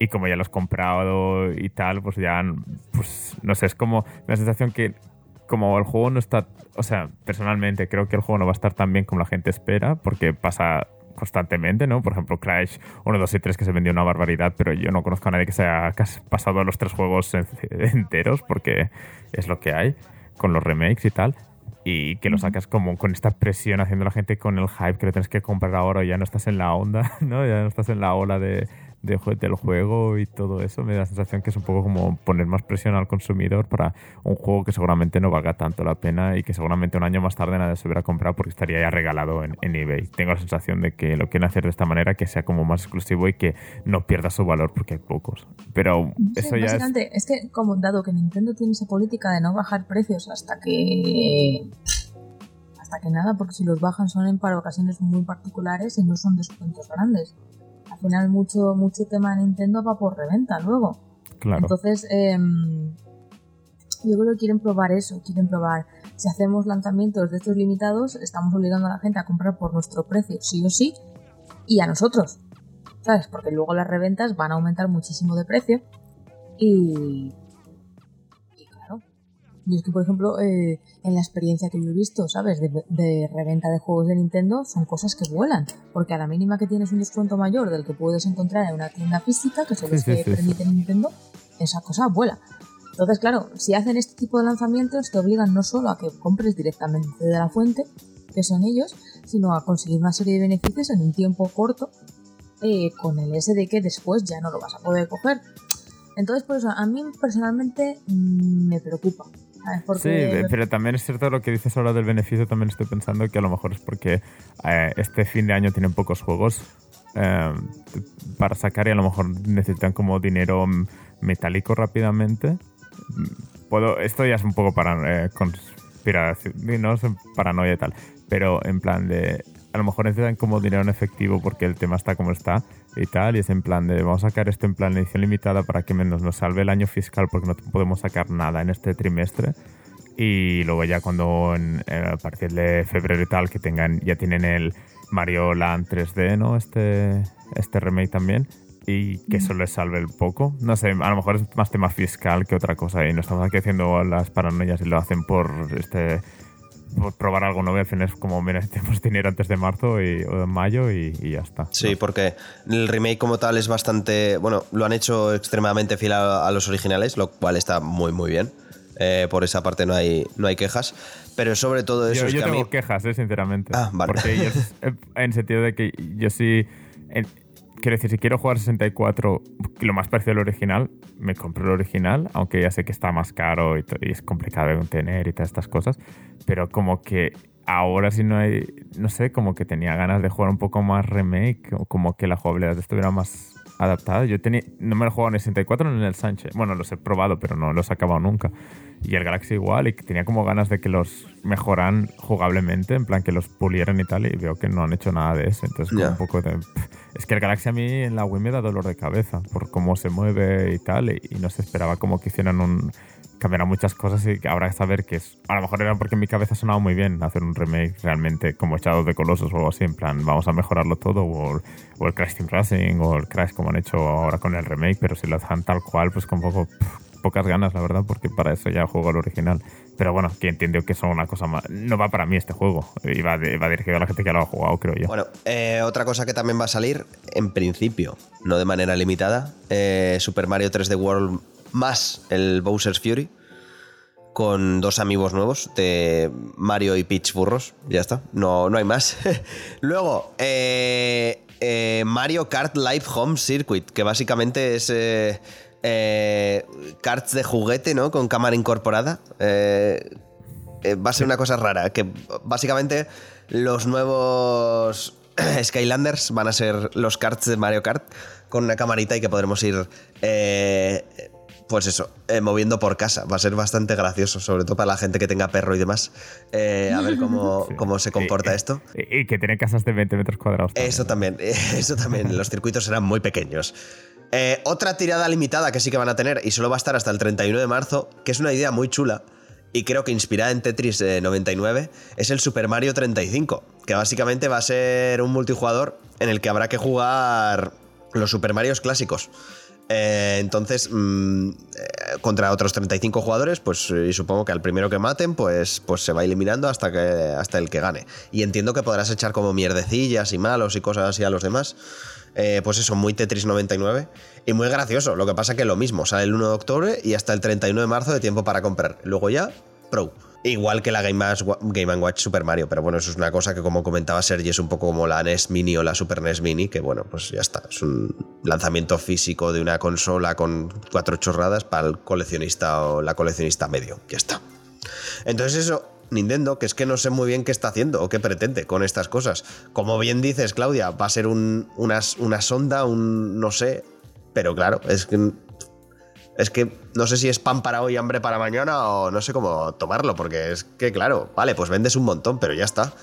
y como ya lo has comprado y tal, pues ya, pues no sé, es como la sensación que como el juego no está, o sea, personalmente creo que el juego no va a estar tan bien como la gente espera, porque pasa constantemente, ¿no? Por ejemplo, Crash 1, 2 y 3 que se vendió una barbaridad, pero yo no conozco a nadie que se haya pasado los tres juegos en- enteros, porque es lo que hay con los remakes y tal. Y que lo sacas como con esta presión haciendo a la gente con el hype que lo tienes que comprar ahora ya no estás en la onda, ¿no? Ya no estás en la ola de, de del juego y todo eso. Me da la sensación que es un poco como poner más presión al consumidor para un juego que seguramente no valga tanto la pena y que seguramente un año más tarde nadie se hubiera comprado porque estaría ya regalado en, en eBay. Tengo la sensación de que lo quieren hacer de esta manera, que sea como más exclusivo y que no pierda su valor porque hay pocos. Pero eso ya es... es... que como dado que Nintendo tiene esa política de no bajar precios hasta que hasta que nada, porque si los bajan son en para ocasiones muy particulares y no son descuentos grandes. Al final mucho mucho tema de Nintendo va por reventa luego. Claro. Entonces, em, yo creo que quieren probar eso, quieren probar. Si hacemos lanzamientos de estos limitados, estamos obligando a la gente a comprar por nuestro precio, sí o sí, y a nosotros, ¿sabes? Porque luego las reventas van a aumentar muchísimo de precio y. Y es que, por ejemplo, eh, en la experiencia que yo he visto, ¿sabes? De, de reventa de juegos de Nintendo, son cosas que vuelan. Porque a la mínima que tienes un descuento mayor del que puedes encontrar en una tienda física, que es sí, que permite Nintendo, esa cosa vuela. Entonces, claro, si hacen este tipo de lanzamientos, te obligan no solo a que compres directamente de la fuente, que son ellos, sino a conseguir una serie de beneficios en un tiempo corto, eh, con el SD que después ya no lo vas a poder coger. Entonces, por eso, a mí personalmente mm, me preocupa. Porque Sí, pero también es cierto lo que dices ahora del beneficio, también estoy pensando que a lo mejor es porque eh, este fin de año tienen pocos juegos eh, para sacar y a lo mejor necesitan como dinero metálico rápidamente. Puedo, esto ya es un poco para, eh, conspiración, no paranoia y tal, pero en plan de, a lo mejor necesitan como dinero en efectivo porque el tema está como está y tal, y es en plan de, vamos a sacar esto en plan edición limitada para que menos nos salve el año fiscal porque no podemos sacar nada en este trimestre. Y luego ya cuando en- eh, a partir de febrero y tal, que tengan, ya tienen el Mario Land 3D, ¿no? Este, este remake también. Y que eso les salve el poco. No sé, a lo mejor es más tema fiscal que otra cosa. Y no estamos aquí haciendo las paranoias y lo hacen por este probar algo nuevo. y Al final es como, mira, tenemos dinero antes de marzo y, o de mayo y, y ya está. Sí, porque el remake como tal es bastante. Bueno, lo han hecho extremadamente fiel a, a los originales, lo cual está muy, muy bien. Eh, por esa parte no hay, no hay quejas. Pero sobre todo eso Yo, es yo que a tengo mí. quejas, eh, sinceramente. Ah, vale. Porque yo, eh, en sentido de que yo sí. en- quiero decir, si quiero jugar 64, lo más parecido al original, me compro el original, aunque ya sé que está más caro y, y es complicado de tener y todas estas cosas. Pero como que ahora si no hay. No sé, como que tenía ganas de jugar un poco más remake, o como que la jugabilidad estuviera más adaptada. Yo tenía, no me lo he jugado en el 64 ni en el Sánchez. Bueno, los he probado, pero no los he acabado nunca. Y el Galaxy igual, y tenía como ganas de que los mejoran jugablemente, en plan que los pulieran y tal, y veo que no han hecho nada de eso. Entonces, como un poco de. Es que el Galaxy a mí en la Wii me da dolor de cabeza por cómo se mueve y tal, y, y no se esperaba como que hicieran un. cambiarán muchas cosas y habrá que saber que es. A lo mejor era porque en mi cabeza sonaba muy bien hacer un remake realmente como Shadow de Colossus o algo así, en plan, vamos a mejorarlo todo, o el, o el Crash Team Racing, o el Crash como han hecho ahora con el remake, pero si lo dejan tal cual, pues con poco. Pocas ganas, la verdad, porque para eso ya juego el original. Pero bueno, que entiendo que son una cosa más. No va para mí este juego. Y va, de- va dirigido a la gente que lo ha jugado, creo yo. Bueno, eh, otra cosa que también va a salir, en principio, no de manera limitada, eh, Super Mario 3D World más el Bowser's Fury, con dos amigos nuevos de Mario y Peach Burros. Ya está, no, no hay más. Luego, eh, eh, Mario Kart Live Home Circuit, que básicamente es... eh, karts de juguete, ¿no? Con cámara incorporada. Eh, eh, va a ser una cosa rara, que básicamente los nuevos Skylanders van a ser los karts de Mario Kart con una camarita y que podremos ir, eh, pues eso, eh, moviendo por casa. Va a ser bastante gracioso, sobre todo para la gente que tenga perro y demás. Eh, a ver cómo, Sí. cómo se comporta esto. Y, y que tiene casas de 20 metros cuadrados. también. Eso también, eso también. Los circuitos serán muy pequeños. Eh, otra tirada limitada que sí que van a tener y solo va a estar hasta el 31 de marzo, que es una idea muy chula y creo que inspirada en Tetris eh, 99, es el Super Mario 35, que básicamente va a ser un multijugador en el que habrá que jugar los Super Marios clásicos. Eh, entonces, mm, eh, contra otros 35 jugadores, pues y supongo que al primero que maten, pues, pues se va eliminando hasta, que, hasta el que gane. Y entiendo que podrás echar como mierdecillas y malos y cosas así a los demás. Eh, pues eso, muy Tetris 99 y muy gracioso. Lo que pasa que lo mismo, sale el 1 de octubre y hasta el 31 de marzo de tiempo para comprar. Luego ya, Pro. Igual que la Game, Watch Super Mario, pero bueno, eso es una cosa que como comentaba Sergi, es un poco como la NES Mini o la Super NES Mini, que bueno, pues ya está. Es un lanzamiento físico de una consola con cuatro chorradas para el coleccionista o la coleccionista medio. Ya está. Entonces eso, Nintendo, que es que no sé muy bien qué está haciendo o qué pretende con estas cosas. Como bien dices, Claudia, va a ser un, una, una sonda, un no sé, pero claro, es que... Es que no sé si es pan para hoy, hambre para mañana o no sé cómo tomarlo, porque es que claro, vale, pues vendes un montón, pero ya está.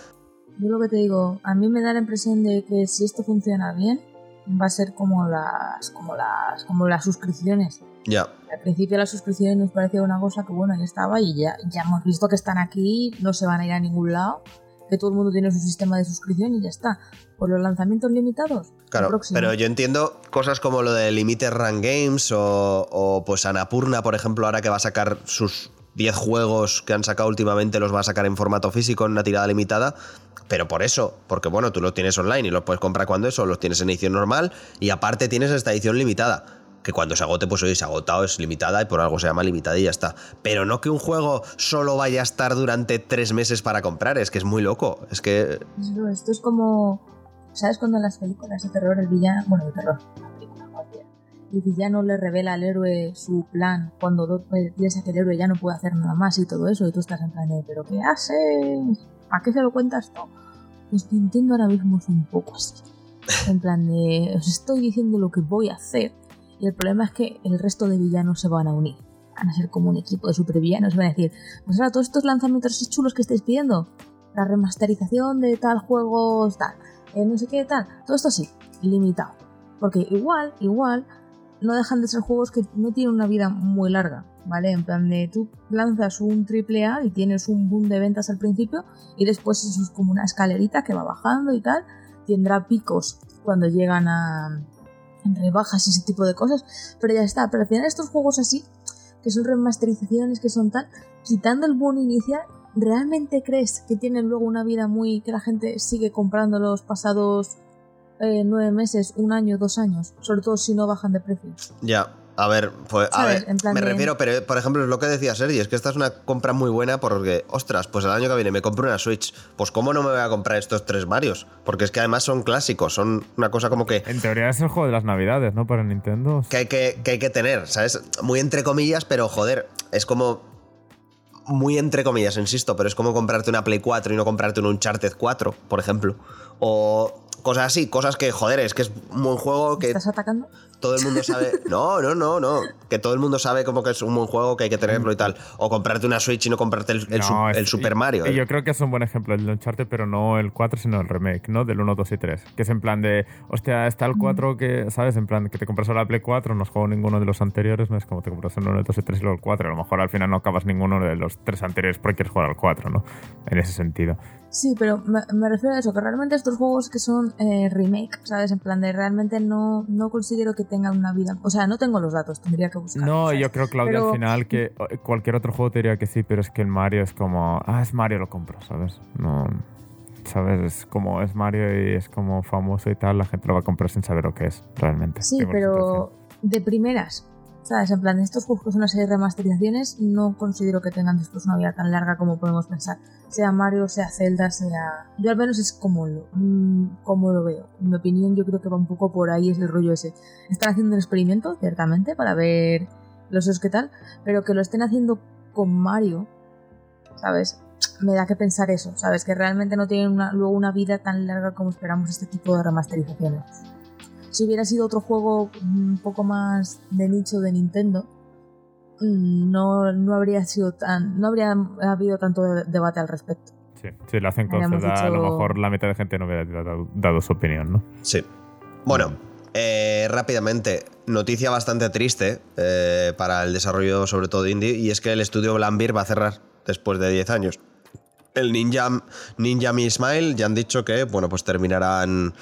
Yo lo que te digo, a mí me da la impresión de que si esto funciona bien, va a ser como las, como las, como las suscripciones. Ya, Al principio las suscripciones nos parecía una cosa que bueno, ya estaba y ya, ya hemos visto que están aquí, no se van a ir a ningún lado, que todo el mundo tiene su sistema de suscripción y ya está. Por los lanzamientos limitados, claro. Pero yo entiendo cosas como lo de Limited Run Games o, o pues Anapurna, por ejemplo, ahora que va a sacar sus 10 juegos que han sacado últimamente, los va a sacar en formato físico, en una tirada limitada. Pero por eso, porque bueno, tú lo tienes online y los puedes comprar cuando eso, los tienes en edición normal y aparte tienes esta edición limitada. Que cuando se agote, pues hoy se agotado, es limitada y por algo se llama limitada y ya está. Pero no que un juego solo vaya a estar durante tres meses para comprar, es que es muy loco. Es que. Esto es como. ¿Sabes cuando en las películas de terror el villano. Bueno, de terror. El villano le revela al héroe su plan cuando do- eh, piensa que el héroe ya no puede hacer nada más y todo eso, y tú estás en plan de, ¿pero qué haces? ¿A qué se lo cuentas tú? Pues Nintendo ahora mismo es un poco así. En plan de, os estoy diciendo lo que voy a hacer, y el problema es que el resto de villanos se van a unir. Van a ser como un equipo de supervillanos, van a decir, pues ahora todos estos lanzamientos chulos que estáis pidiendo, la remasterización de tal juego, tal, eh, no sé qué, tal, todo esto sí, limitado. Porque igual, igual, no dejan de ser juegos que no tienen una vida muy larga, ¿vale? En plan de tú lanzas un triple A y tienes un boom de ventas al principio y después eso es como una escalerita que va bajando y tal, tendrá picos cuando llegan a rebajas y ese tipo de cosas, pero ya está, pero al final estos juegos así, que son remasterizaciones, que son tal, quitando el boom inicial, ¿realmente crees que tienen luego una vida muy... que la gente sigue comprando los pasados eh, nueve meses, un año, dos años? Sobre todo si no bajan de precio. Ya, a ver, pues a ver, En plan me de- refiero, pero por ejemplo, es lo que decía Sergi, es que esta es una compra muy buena porque, ostras, pues el año que viene me compro una Switch. Pues cómo no me voy a comprar estos tres Marios, porque es que además son clásicos, son una cosa como que En teoría es el juego de las navidades, ¿no? Para Nintendo. que hay que, que hay que tener, ¿sabes? Muy entre comillas, pero joder, es como muy entre comillas, insisto, pero es como comprarte una Play 4 y no comprarte un Uncharted 4, por ejemplo. O cosas así, cosas que, joder, es que es un buen juego que ¿Estás atacando? Todo el mundo sabe. No, no, no, no. Que todo el mundo sabe como que es un buen juego, que hay que tenerlo y tal. O comprarte una Switch y no comprarte el, el No, su- es- el Super Mario. y ¿eh? Yo creo que es un buen ejemplo el de Uncharted, pero no el 4, sino el remake, ¿no? Del 1, 2 y 3. Que es en plan de, hostia, está el 4 que, ¿sabes? En plan, que te compras ahora la Play 4, no has jugado ninguno de los anteriores, no es como te compras el 1, el 2 y 3 y luego el 4. A lo mejor al final no acabas ninguno de los tres anteriores porque quieres jugar al 4, ¿no? En ese sentido. Sí, pero me, me refiero a eso, que realmente estos juegos que son eh, remake, ¿sabes? En plan de realmente no, no considero que tengan una vida. O sea, no tengo los datos, tendría que buscar. No, yo creo, Claudia, Pero- al final que cualquier otro juego te diría que sí, pero es que el Mario es como, ah, es Mario, lo compro, ¿sabes? No, ¿sabes? Es como es Mario y es como famoso y tal, la gente lo va a comprar sin saber lo que es realmente. Sí, Tengo pero de primeras, En plan, estos juegos son una serie de remasterizaciones, no considero que tengan después una vida tan larga como podemos pensar. Sea Mario, sea Zelda, sea. Yo al menos es como lo, mm, como lo veo. En mi opinión, yo creo que va un poco por ahí es el rollo ese. Están haciendo un experimento, ciertamente, para ver los esos qué tal, pero que lo estén haciendo con Mario, ¿sabes? Me da que pensar eso, ¿sabes? Que realmente no tienen luego una vida tan larga como esperamos este tipo de remasterizaciones. Si hubiera sido otro juego un poco más de nicho de Nintendo, mm, no, no habría sido tan. no habría habido tanto de- debate al respecto. Sí, si lo hacen con Zelda, a lo dicho- mejor la mitad de gente no hubiera dado, dado su opinión, ¿no? Sí. Bueno, eh, rápidamente, noticia bastante triste eh, para el desarrollo, sobre todo indie, y es que el estudio Blambir va a cerrar después de 10 años. El Ninja, Ninja Mi Smile ya han dicho que, bueno, pues terminarán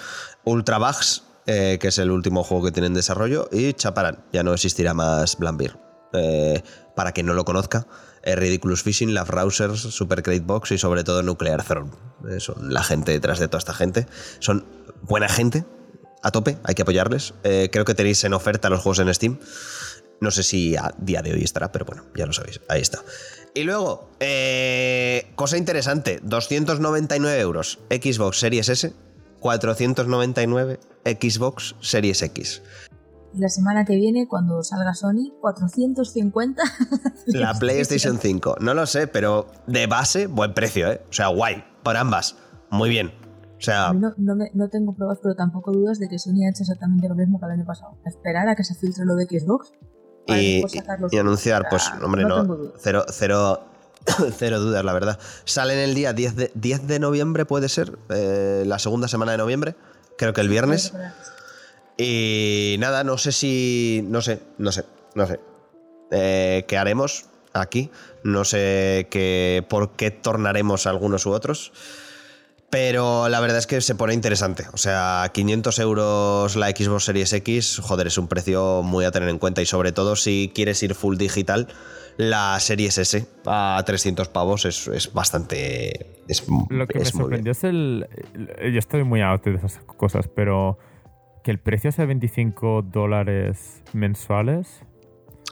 Ultra Bugs, eh, que es el último juego que tienen en desarrollo, y chaparán, ya no existirá más Blambir. Eh, para quien no lo conozca, eh, Ridiculous Fishing, Love Rousers, Super Crate Box y sobre todo Nuclear Throne. Eh, son la gente detrás de toda esta gente. Son buena gente, a tope, hay que apoyarles. Creo que tenéis en oferta los juegos en Steam. No sé si a día de hoy estará, pero bueno, ya lo sabéis, ahí está. Y luego, cosa interesante, 299 euros Xbox Series S, 499 Xbox Series X. Y la semana que viene, cuando salga Sony, 450. La PlayStation 5, no lo sé, pero de base, buen precio, ¿eh? O sea, guay, por ambas, muy bien. O sea, no, no, me- no tengo pruebas, pero tampoco dudas de que Sony ha hecho exactamente lo mismo que el año pasado. Esperar a que se filtre lo de Xbox. y, anunciar, pues, hombre, no, dudas. cero, cero, cero dudas, la verdad. Salen el día 10 de, 10 de noviembre, puede ser, eh, la segunda semana de noviembre, creo que el viernes. Y nada, no sé si. No sé, no sé, no sé. Eh, ¿Qué haremos aquí? No sé qué, por qué tornaremos algunos u otros. Pero la verdad es que se pone interesante. O sea, 500 euros la Xbox Series X, joder, es un precio muy a tener en cuenta. Y sobre todo si quieres ir full digital, la Series S a 300 pavos es, es bastante. Es, Lo que me es sorprendió es el, el- Yo estoy muy out de esas cosas, pero que el precio sea 25 dólares mensuales.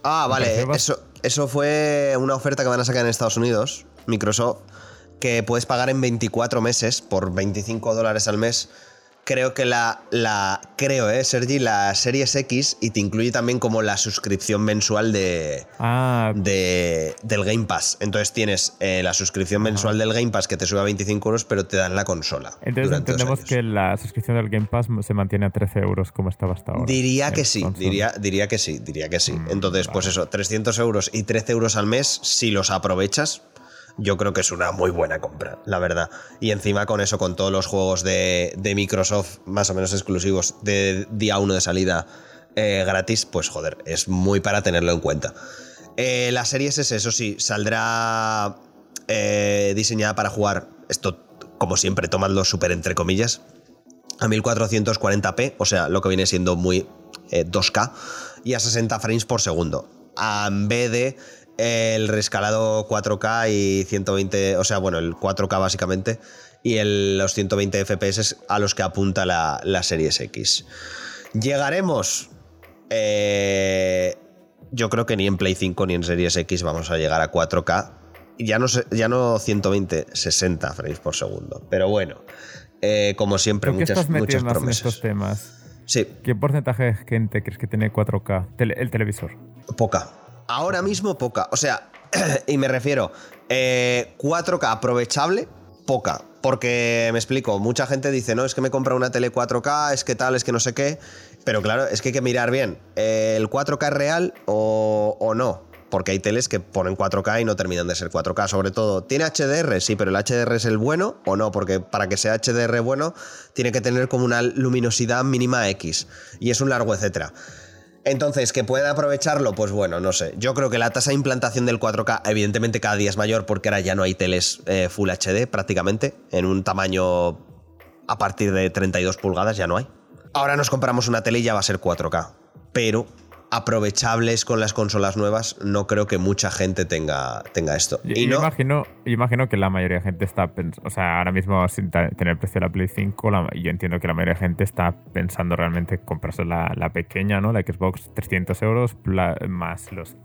Ah, vale. Eso, eso fue una oferta que van a sacar en Estados Unidos, Microsoft, que puedes pagar en 24 meses por 25 dólares al mes. Creo que la, la creo, eh, Sergi, la Series X y te incluye también como la suscripción mensual de, Ah, de- del Game Pass. Entonces tienes eh, la suscripción mensual del Game Pass que te sube a 25 euros, pero te dan la consola. entonces entendemos que la suscripción del Game Pass se mantiene a 13 euros como estaba hasta ahora. Diría que sí, diría, diría que sí, diría que sí. Mm, Entonces, pues eso, 300 euros y 13 euros al mes, si los aprovechas, yo creo que es una muy buena compra, la verdad. Y encima con eso, con todos los juegos de, de Microsoft, más o menos exclusivos, de día 1 de salida eh, gratis, pues joder, es muy para tenerlo en cuenta. Eh, la serie S, eso sí, saldrá eh, diseñada para jugar, esto como siempre, tomadlo súper entre comillas, a 1440p, o sea, lo que viene siendo muy eh, 2K, y a 60 frames por segundo. En vez de el rescalado 4K y 120, o sea, bueno, el 4K básicamente, y el- los 120 FPS a los que apunta la, la Series X. Llegaremos. eh, yo creo que ni en Play 5 ni en Series X vamos a llegar a 4K. Y Ya no, sé- ya no 120, 60 frames por segundo. Pero bueno, eh, como siempre, ¿Tú qué muchas, estás muchas metiendo en promesas. estos temas? Sí, ¿Qué porcentaje de gente crees que tiene 4K? Tele- el televisor. poca. Ahora mismo poca. O sea, y me refiero, eh, 4K aprovechable, poca. Porque me explico, mucha gente dice, no, es que me compra una tele 4K, es que tal, es que no sé qué. Pero claro, es que hay que mirar bien, ¿el 4K es real o, o no? Porque hay teles que ponen 4K y no terminan de ser 4K. Sobre todo, ¿tiene HDR? Sí, pero el HDR es el bueno o no, porque para que sea HDR bueno, tiene que tener como una luminosidad mínima X. Y es un largo etcétera. Entonces, que pueda aprovecharlo, pues bueno, no sé. Yo creo que la tasa de implantación del 4K, evidentemente, cada día es mayor porque ahora ya no hay teles eh, Full HD prácticamente. En un tamaño a partir de 32 pulgadas ya no hay. Ahora nos compramos una tele y ya va a ser 4K. Pero aprovechables con las consolas nuevas, no creo que mucha gente tenga, tenga esto. Yo, y yo no, imagino, yo imagino que la mayoría de gente está pensando, o sea, ahora mismo sin tener precio de la Play 5, la- yo entiendo que la mayoría de gente está pensando realmente comprarse la, la pequeña, ¿no? La Xbox 300 euros más los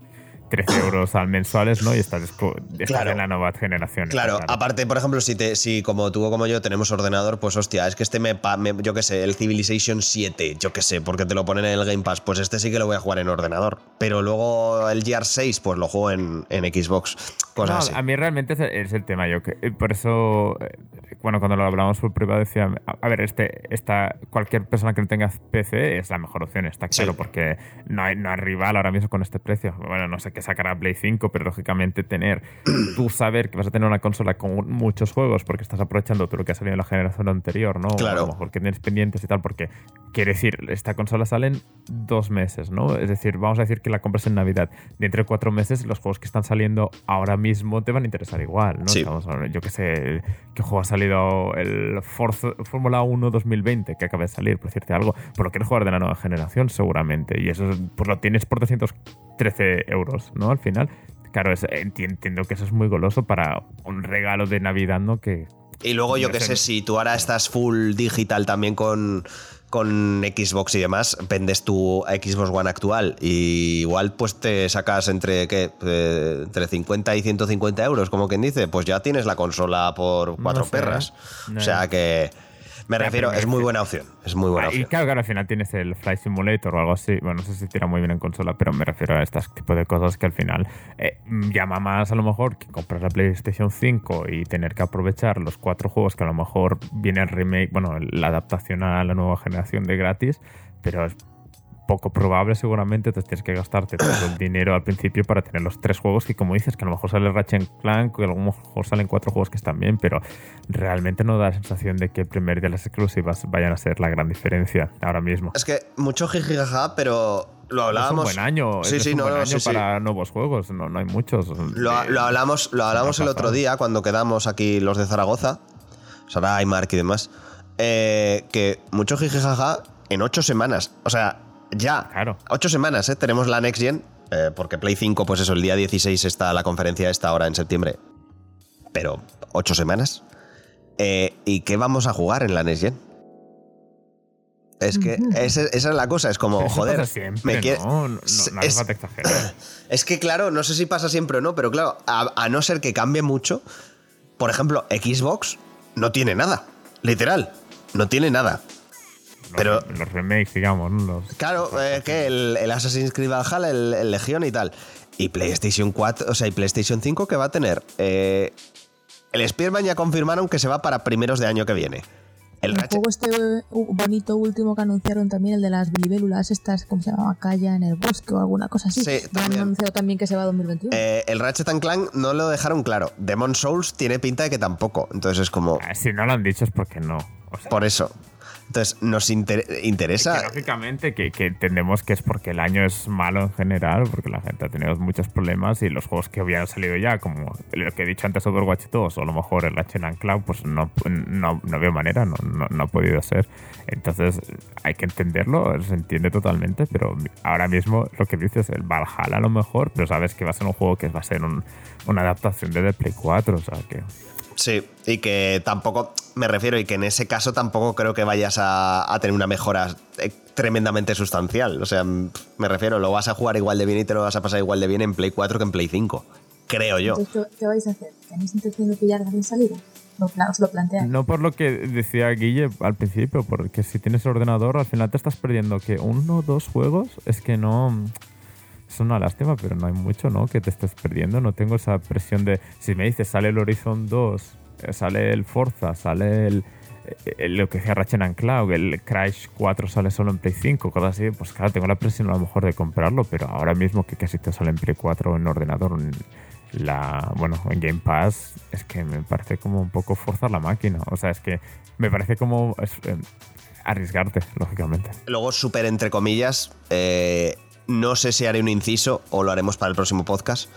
13 euros al mensuales, ¿no? Y estás, estás Claro. en la nueva generación. Claro, aparte, por ejemplo, si, te, si como tú o como yo tenemos ordenador, pues hostia, es que este me, me- yo qué sé, el Civilization 7, yo qué sé, porque te lo ponen en el Game Pass, pues este sí que lo voy a jugar en ordenador. Pero luego el GR 6, pues lo juego en, en Xbox. Cosas No, así. a mí realmente es el, es el tema. Yo que, eh, por eso, eh, bueno, cuando lo hablamos por privado decía, a, a ver, este, esta, cualquier persona que no tenga PC es la mejor opción, está claro, Sí. porque no hay, no hay rival ahora mismo con este precio. Bueno, no sé qué sacará Play 5, pero lógicamente tener, tú saber que vas a tener una consola con muchos juegos porque estás aprovechando todo lo que ha salido en la generación anterior, ¿no? Claro. O a lo mejor que tienes pendientes y tal, porque quiere decir, esta consola sale en dos meses, ¿no? Es decir, vamos a decir que la compras en Navidad. Dentro de cuatro meses, los juegos que están saliendo ahora mismo te van a interesar igual, ¿no? Sí. Estamos yo qué sé, ¿qué juego ha salido? El Forza- Fórmula 1 2020, que acaba de salir, por decirte algo. Por lo quieres jugar de la nueva generación, seguramente. Y eso es- pues lo tienes por 213 euros, ¿no? Al final. Claro, es- enti- entiendo que eso es muy goloso para un regalo de Navidad, ¿no? Que, Y luego yo qué sé, si tú ahora estás full digital también con, con Xbox y demás, vendes tu Xbox One actual y igual pues te sacas entre, ¿qué? Eh, entre 50 y 150 euros, como quien dice, pues ya tienes la consola por cuatro sé, perras. no. O sea que me refiero, es muy buena opción, es muy buena Ah, y opción. claro, claro, al final tienes el Flight Simulator o algo así. Bueno, no sé si tira muy bien en consola, pero me refiero a este tipo de cosas que al final eh, llama más a lo mejor que comprar la PlayStation 5 y tener que aprovechar los cuatro juegos que a lo mejor viene el remake, bueno, la adaptación a la nueva generación de gratis, pero es poco probable seguramente, entonces tienes que gastarte todo el dinero al principio para tener los tres juegos que como dices, que a lo mejor sale Ratchet Clank, que a lo mejor salen cuatro juegos que están bien, pero realmente no da la sensación de que el primer de las exclusivas vayan a ser la gran diferencia ahora mismo. Es que mucho jijijaja, pero lo Es hablábamos. un buen año, Sí, es sí, un no, buen no, año sí, para nuevos juegos, no, no hay muchos. Lo, Eh, lo hablamos, lo hablamos el otro día cuando quedamos aquí los de Zaragoza, Sara y Mark y demás, eh, que mucho jijijaja en ocho semanas. O sea, ya. Claro. Ocho semanas, ¿eh? Tenemos la Next Gen, eh, porque Play 5, pues eso, el día 16 está la conferencia esta ahora en septiembre. Pero, ocho semanas. Eh, ¿Y qué vamos a jugar en la Next Gen? Es que esa, esa es la cosa, es como, Eso joder, pasa siempre, me quiere- ¿no? No, no es- falta exagerar. es que, claro, no sé si pasa siempre o no, pero claro, a, a no ser que cambie mucho, por ejemplo, Xbox no tiene nada. Literal, no tiene nada. Los- Pero- los remakes, digamos, ¿no? Los- Claro, eh, que el, el Assassin's Creed Valhalla, el, el Legion y tal. Y PlayStation 4, o sea, y PlayStation 5 que va a tener. Eh, el Spearman ya confirmaron que se va para primeros de año que viene. El El juego este uh, bonito último que anunciaron también, el de las bilibélulas estas, ¿cómo se llama? Calla en el bosque o alguna cosa así. Sí, Ya han también. anunciado también que se va a 2021. eh, el Ratchet and Clank no lo dejaron claro. Demon Souls tiene pinta de que tampoco. Entonces es como. Ah, Si no lo han dicho es porque no. O sea, Por eso. Entonces, nos inter- interesa. que lógicamente entendemos que es porque el año es malo en general, porque la gente ha tenido muchos problemas y los juegos que habían salido ya, como lo que he dicho antes Overwatch 2 o a lo mejor el and Cloud, pues no, no, no veo manera, no, no, no ha podido ser. Entonces hay que entenderlo, se entiende totalmente, pero ahora mismo lo que dices, el Valhalla a lo mejor, pero sabes que va a ser un juego que va a ser un- una adaptación de The Play 4, o sea que... Sí, y que tampoco, me refiero, y que en ese caso tampoco creo que vayas a, a tener una mejora eh, tremendamente sustancial. O sea, me refiero, lo vas a jugar igual de bien y te lo vas a pasar igual de bien en Play 4 que en Play 5. Creo yo. Entonces, ¿qué, qué vais a hacer? ¿Tenéis intención de pillar de salida? Os lo planteáis. No por lo que decía Guille al principio, porque si tienes ordenador al final te estás perdiendo que uno o dos juegos es que no... Es una lástima, pero no hay mucho, ¿no? Que te estés perdiendo. No tengo esa presión de... Si me dices, sale el Horizon 2 eh, sale el Forza, sale el, el- lo que decía Ratchet and Cloud, el Crash 4 sale solo en Play 5, cosas así, pues claro, tengo la presión a lo mejor de comprarlo, pero ahora mismo que casi te sale en Play 4 en ordenador, en la, bueno, en Game Pass, es que me parece como un poco forzar la máquina. O sea, es que me parece como es, eh, arriesgarte, lógicamente. Luego, súper entre comillas, eh, no sé si haré un inciso o lo haremos para el próximo podcast.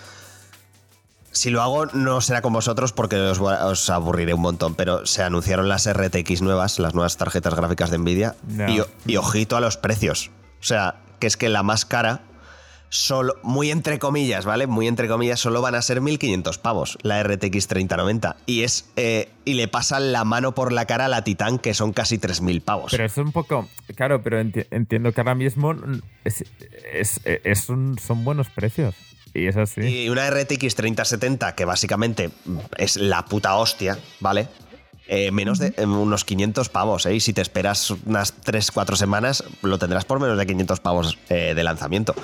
Si lo hago, no será con vosotros porque os, aburriré un montón, pero se anunciaron las RTX nuevas, las nuevas tarjetas gráficas de Nvidia, y, y ojito a los precios. O sea, que es que la más cara, solo, muy entre comillas, ¿vale? Muy entre comillas, solo van a ser 1500 pavos la RTX 3090. Y, es, eh, y le pasan la mano por la cara a la Titan, que son casi 3000 pavos. Pero es un poco, claro, pero enti- entiendo que ahora mismo es, es- es un- son buenos precios. Y es así. Y una RTX 3070, que básicamente es la puta hostia, ¿vale? Eh, menos de eh, unos 500 pavos, ¿eh? Y si te esperas unas 3-4 semanas, lo tendrás por menos de 500 pavos eh, de lanzamiento.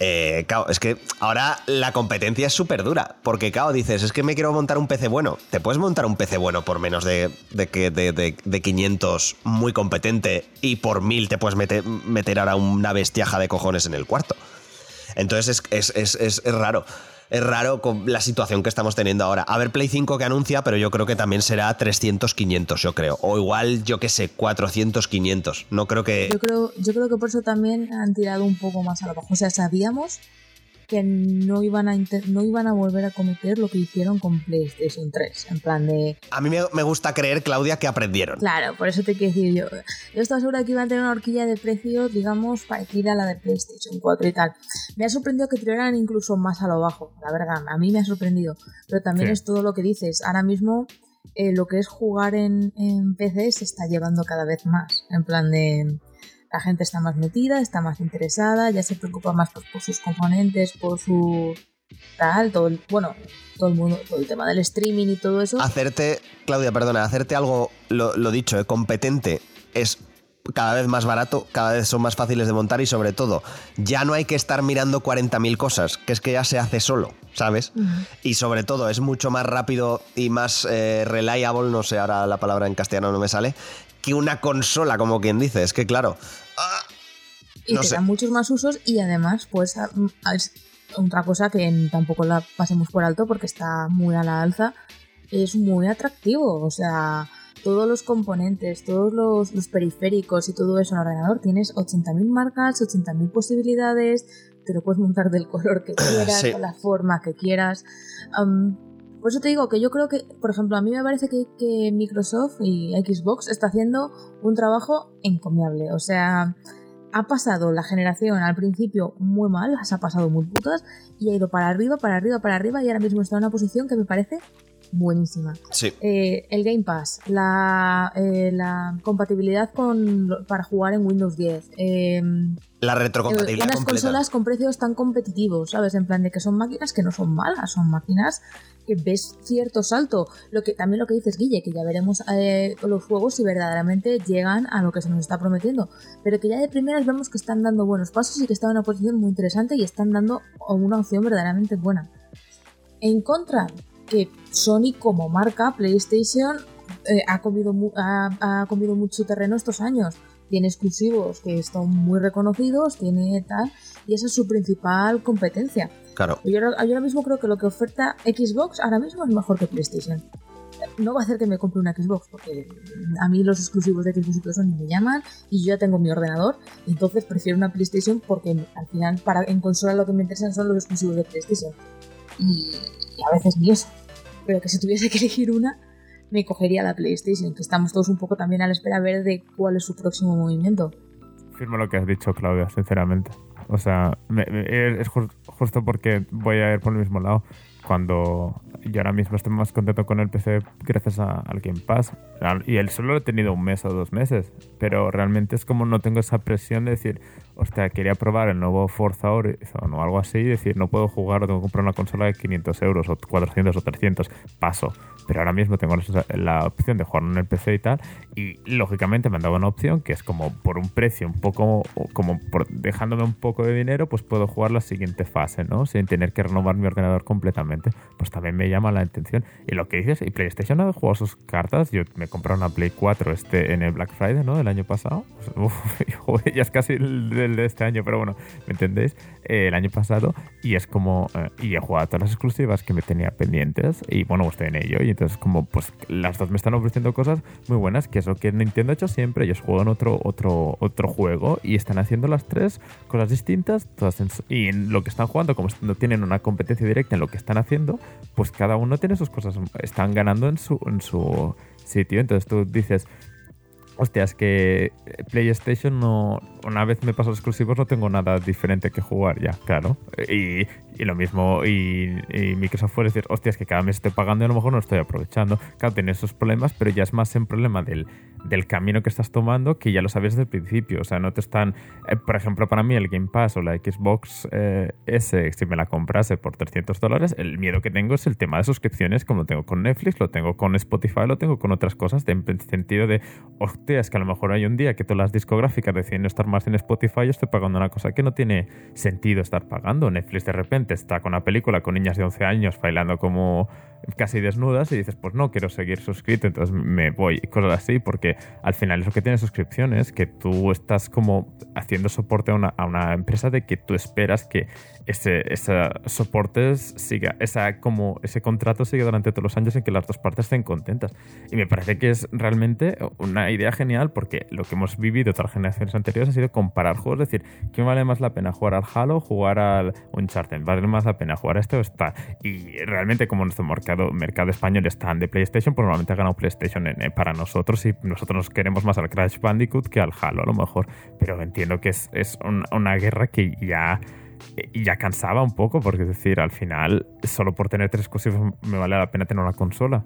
Eh, claro, es que ahora la competencia es súper dura. Porque, claro, dices, es que me quiero montar un PC bueno. Te puedes montar un PC bueno por menos de, de, de, de- de 500, muy competente, y por 1000 te puedes meter, meter ahora una bestiaja de cojones en el cuarto. Entonces es, es- es- es- es raro. Es raro con la situación que estamos teniendo ahora. A ver, Play 5 que anuncia, pero yo creo que también será 300, 500, yo creo. O igual, yo qué sé, 400, 500. No creo que... Yo creo, yo creo que por eso también han tirado un poco más a lo bajo. O sea, sabíamos que no iban a no iban a volver a cometer lo que hicieron con PlayStation 3. En plan de. A mí me, me gusta creer, Claudia, que aprendieron. Claro, por eso te quiero decir yo. Yo estaba segura que iban a tener una horquilla de precios, digamos, parecida a la de PlayStation 4 y tal. Me ha sorprendido que tiraran incluso más a lo bajo, la verdad. A mí me ha sorprendido. Pero también Sí. es todo lo que dices. Ahora mismo eh, lo que es jugar en, en PC se está llevando cada vez más. En plan de. La gente está más metida, está más interesada, ya se preocupa más por, por sus componentes, por su tal, todo el, bueno, todo el mundo, todo el tema del streaming y todo eso. Hacerte, Claudia, perdona, hacerte algo, lo, lo dicho, eh, competente es cada vez más barato, cada vez son más fáciles de montar y sobre todo, ya no hay que estar mirando 40.000 cosas, que es que ya se hace solo, ¿sabes? Y sobre todo es mucho más rápido y más eh, reliable, no sé, ahora la palabra en castellano no me sale, que una consola, como quien dice. Es que claro, ah, y no te sé. dan muchos más usos y además pues es otra cosa que tampoco la pasemos por alto porque está muy a la alza es muy atractivo o sea todos los componentes todos los, los periféricos y todo eso en el ordenador tienes 80.000 marcas 80.000 posibilidades te lo puedes montar del color que quieras Sí. con la forma que quieras por eso te digo que yo creo que, por ejemplo, a mí me parece que, que Microsoft y Xbox está haciendo un trabajo encomiable. O sea, ha pasado la generación al principio muy mal, las ha pasado muy putas, y ha ido para arriba, para arriba, para arriba, y ahora mismo está en una posición que me parece buenísima. sí. Eh, el Game Pass, la, eh, la compatibilidad con, para jugar en Windows 10, eh, La retrocompatibilidad unas completa. consolas con precios tan competitivos, ¿sabes? En plan de que son máquinas que no son malas, son máquinas que ves cierto salto. Lo que también lo que dices, Guille, que ya veremos eh, los juegos si verdaderamente llegan a lo que se nos está prometiendo. Pero que ya de primeras vemos que están dando buenos pasos y que están en una posición muy interesante y están dando una opción verdaderamente buena. En contra, que Sony como marca, PlayStation, eh, ha, comido ha comido mucho terreno estos años. Tiene exclusivos que están muy reconocidos, tiene tal, y esa es su principal competencia. Claro. Yo, ahora- yo ahora mismo creo que lo que oferta Xbox ahora mismo es mejor que PlayStation. No va a hacer que me compre una Xbox, porque a mí los exclusivos de Xbox y todo eso ni me llaman, y yo ya tengo mi ordenador, entonces prefiero una PlayStation porque al final para, en consola lo que me interesan son los exclusivos de PlayStation. Y, y a veces ni eso. Pero que si tuviese que elegir una, me cogería la PlayStation, que estamos todos un poco también a la espera a ver de cuál es su próximo movimiento. Firmo lo que has dicho, Claudia, sinceramente. O sea, me- es ju- justo porque voy a ir por el mismo lado. Cuando yo ahora mismo estoy más contento con el PC gracias a- al Game Pass. Y él solo lo he tenido un mes o dos meses. Pero realmente es como no tengo esa presión de decir, hostia, quería probar el nuevo Forza Horizon o algo así. Y decir, no puedo jugar tengo que comprar una consola de 500 euros o 400 o 300. Paso. pero ahora mismo tengo la opción de jugar en el PC y tal, y lógicamente me han dado una opción que es como por un precio un poco, como por dejándome un poco de dinero, pues puedo jugar la siguiente fase, ¿no? Sin tener que renovar mi ordenador completamente. Pues también me llama la atención. Y lo que dices, ¿y PlayStation ha jugado sus cartas? Yo me compré una Play 4 este, en el Black Friday, ¿no? El año pasado. Uf, ya es casi el, de este año, pero bueno, ¿me entendéis? Eh, el año pasado. Y es como, eh, y he jugado todas las exclusivas que me tenía pendientes. Y bueno, estoy en ello. Y entonces como, pues las dos me están ofreciendo cosas muy buenas, que es lo que Nintendo ha hecho siempre. Ellos juegan otro, otro, otro juego y están haciendo las tres cosas distintas, todas y en lo que están jugando, como no tienen una competencia directa en lo que están haciendo, pues cada uno tiene sus cosas, están ganando en su, en su sitio. Entonces tú dices, hostia, es que PlayStation no, una vez me paso los exclusivos no tengo nada diferente que jugar ya, claro. Y, y lo mismo, y, Microsoft puede decir, hostia, es que cada mes estoy pagando y a lo mejor no estoy aprovechando. Claro, tiene esos problemas, pero ya es más en problema del, del camino que estás tomando que ya lo sabes desde el principio. O sea, no te están, eh, por ejemplo, para mí el Game Pass o la Xbox eh, S, si me la comprase por 300 dólares, el miedo que tengo es el tema de suscripciones, como lo tengo con Netflix, lo tengo con Spotify, lo tengo con otras cosas, en sentido de, hostia, es que a lo mejor hay un día que todas las discográficas deciden estar más en Spotify, yo estoy pagando una cosa que no tiene sentido estar pagando. Netflix de repente está con una película con niñas de 11 años bailando como casi desnudas y dices, pues no quiero seguir suscrito, entonces me voy, cosas así, porque al final es lo que tiene suscripciones, que tú estás como haciendo soporte a una, a una empresa de que tú esperas que ese, ese soporte siga, esa, como ese contrato siga durante todos los años en que las dos partes estén contentas. Y me parece que es realmente una idea genial porque lo que hemos vivido otras generaciones anteriores ha sido comparar juegos, es decir, ¿quién vale más la pena jugar al Halo o jugar al Uncharted? ¿Vale más la pena jugar a este o esta? Y realmente como nuestro mercado, mercado español está de PlayStation, pues normalmente ha ganado PlayStation para nosotros y nosotros nos queremos más al Crash Bandicoot que al Halo a lo mejor. Pero entiendo que es, es una guerra que ya y ya cansaba un poco, porque es decir, al final, solo por tener tres exclusivos me vale la pena tener una consola.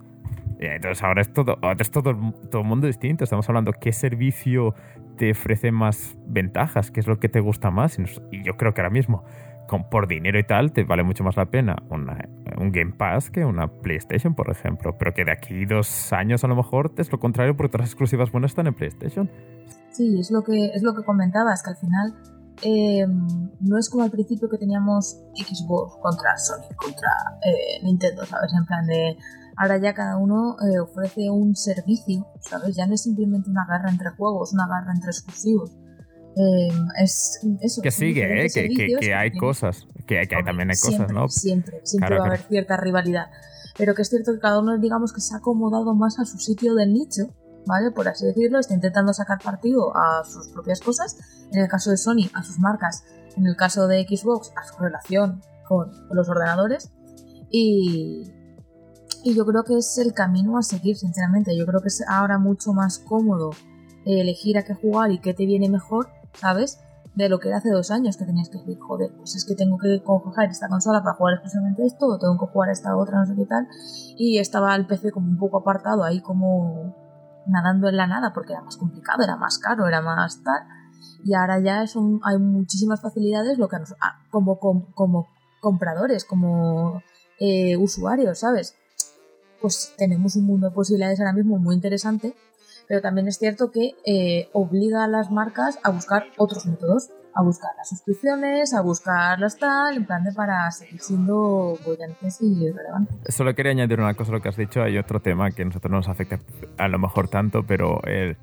Entonces ahora es todo, es todo, todo mundo distinto. Estamos hablando qué servicio te ofrece más ventajas, qué es lo que te gusta más. Y yo creo que ahora mismo, con, por dinero y tal, te vale mucho más la pena un Game Pass que una PlayStation, por ejemplo. Pero que de aquí dos años a lo mejor es lo contrario, porque todas las exclusivas buenas están en PlayStation. Sí, es lo que, es lo que comentabas, que al final eh, no es como al principio que teníamos Xbox contra Sony, contra eh, Nintendo, ¿sabes? En plan de. Ahora ya cada uno eh, ofrece un servicio, ¿sabes? Ya no es simplemente una guerra entre juegos, una guerra entre exclusivos. es eso. Que sigue, ¿eh? Que, hay cosas. Que, hay, también hay cosas, ¿no? Siempre, siempre va a haber cierta rivalidad. Pero que es cierto que cada uno, digamos, que se ha acomodado más a su sitio del nicho ¿vale? Por así decirlo, está intentando sacar partido a sus propias cosas, en el caso de Sony, a sus marcas, en el caso de Xbox, a su relación con los ordenadores, y, y yo creo que es el camino a seguir, sinceramente, yo creo que es ahora mucho más cómodo elegir a qué jugar y qué te viene mejor, ¿sabes? De lo que era hace dos años que tenías que decir, joder, pues es que tengo que coger esta consola para jugar exclusivamente esto, o tengo que jugar esta otra, no sé qué tal. Y estaba el PC como un poco apartado ahí como nadando en la nada porque era más complicado, era más caro, era más tal. Y ahora ya son, hay muchísimas facilidades lo que ah, como, como, compradores, como eh, usuarios, ¿sabes? Pues tenemos un mundo de posibilidades ahora mismo muy interesante, pero también es cierto que eh, obliga a las marcas a buscar otros métodos a buscar las suscripciones, a buscar las tal, en plan de para seguir siendo bollantes y relevantes. Solo quería añadir una cosa a lo que has dicho. Hay otro tema que a nosotros no nos afecta a lo mejor tanto, pero eh,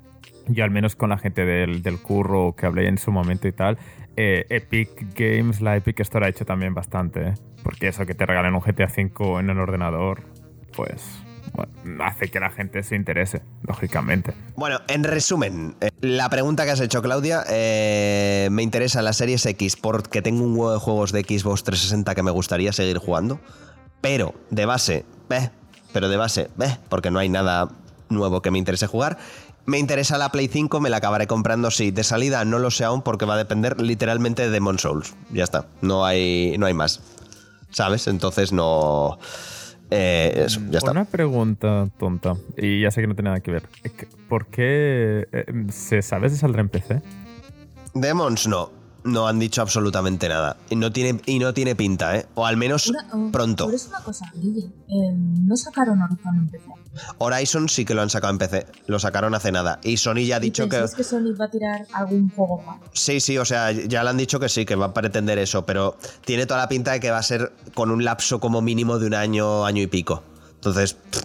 yo al menos con la gente del, del, curro que hablé en su momento y tal, eh, Epic Games, la Epic Store ha hecho también bastante. ¿eh? Porque eso que te regalen un GTA V en el ordenador, pues hace que la gente se interese, lógicamente. Bueno, en resumen, eh, la pregunta que has hecho, Claudia, eh, me interesa la Series X porque tengo un huevo de juegos de Xbox 360 que me gustaría seguir jugando, pero de base, eh, pero de base, porque no hay nada nuevo que me interese jugar. Me interesa la Play 5, me la acabaré comprando sí. De salida no lo sé aún porque va a depender literalmente de Demon Souls. Ya está, no hay, no hay más. ¿Sabes? Entonces no... Eh, ya está. Una pregunta tonta, y ya sé que no tiene nada que ver. ¿Por qué eh, se sabe si saldrá en PC? Demons no. no han dicho absolutamente nada. Y no tiene, y no tiene pinta, ¿eh? O al menos Una- oh, pronto. Pero es una cosa, Guille. eh, no sacaron Horizon en PC. Horizon sí que lo han sacado en PC. Lo sacaron hace nada. Y Sony ya ha ¿Y dicho que. que Sony va a tirar algún juego más? Sí, sí, o sea, ya le han dicho que sí, que va a pretender eso, pero tiene toda la pinta de que va a ser con un lapso como mínimo de un año, año y pico. Entonces, pff,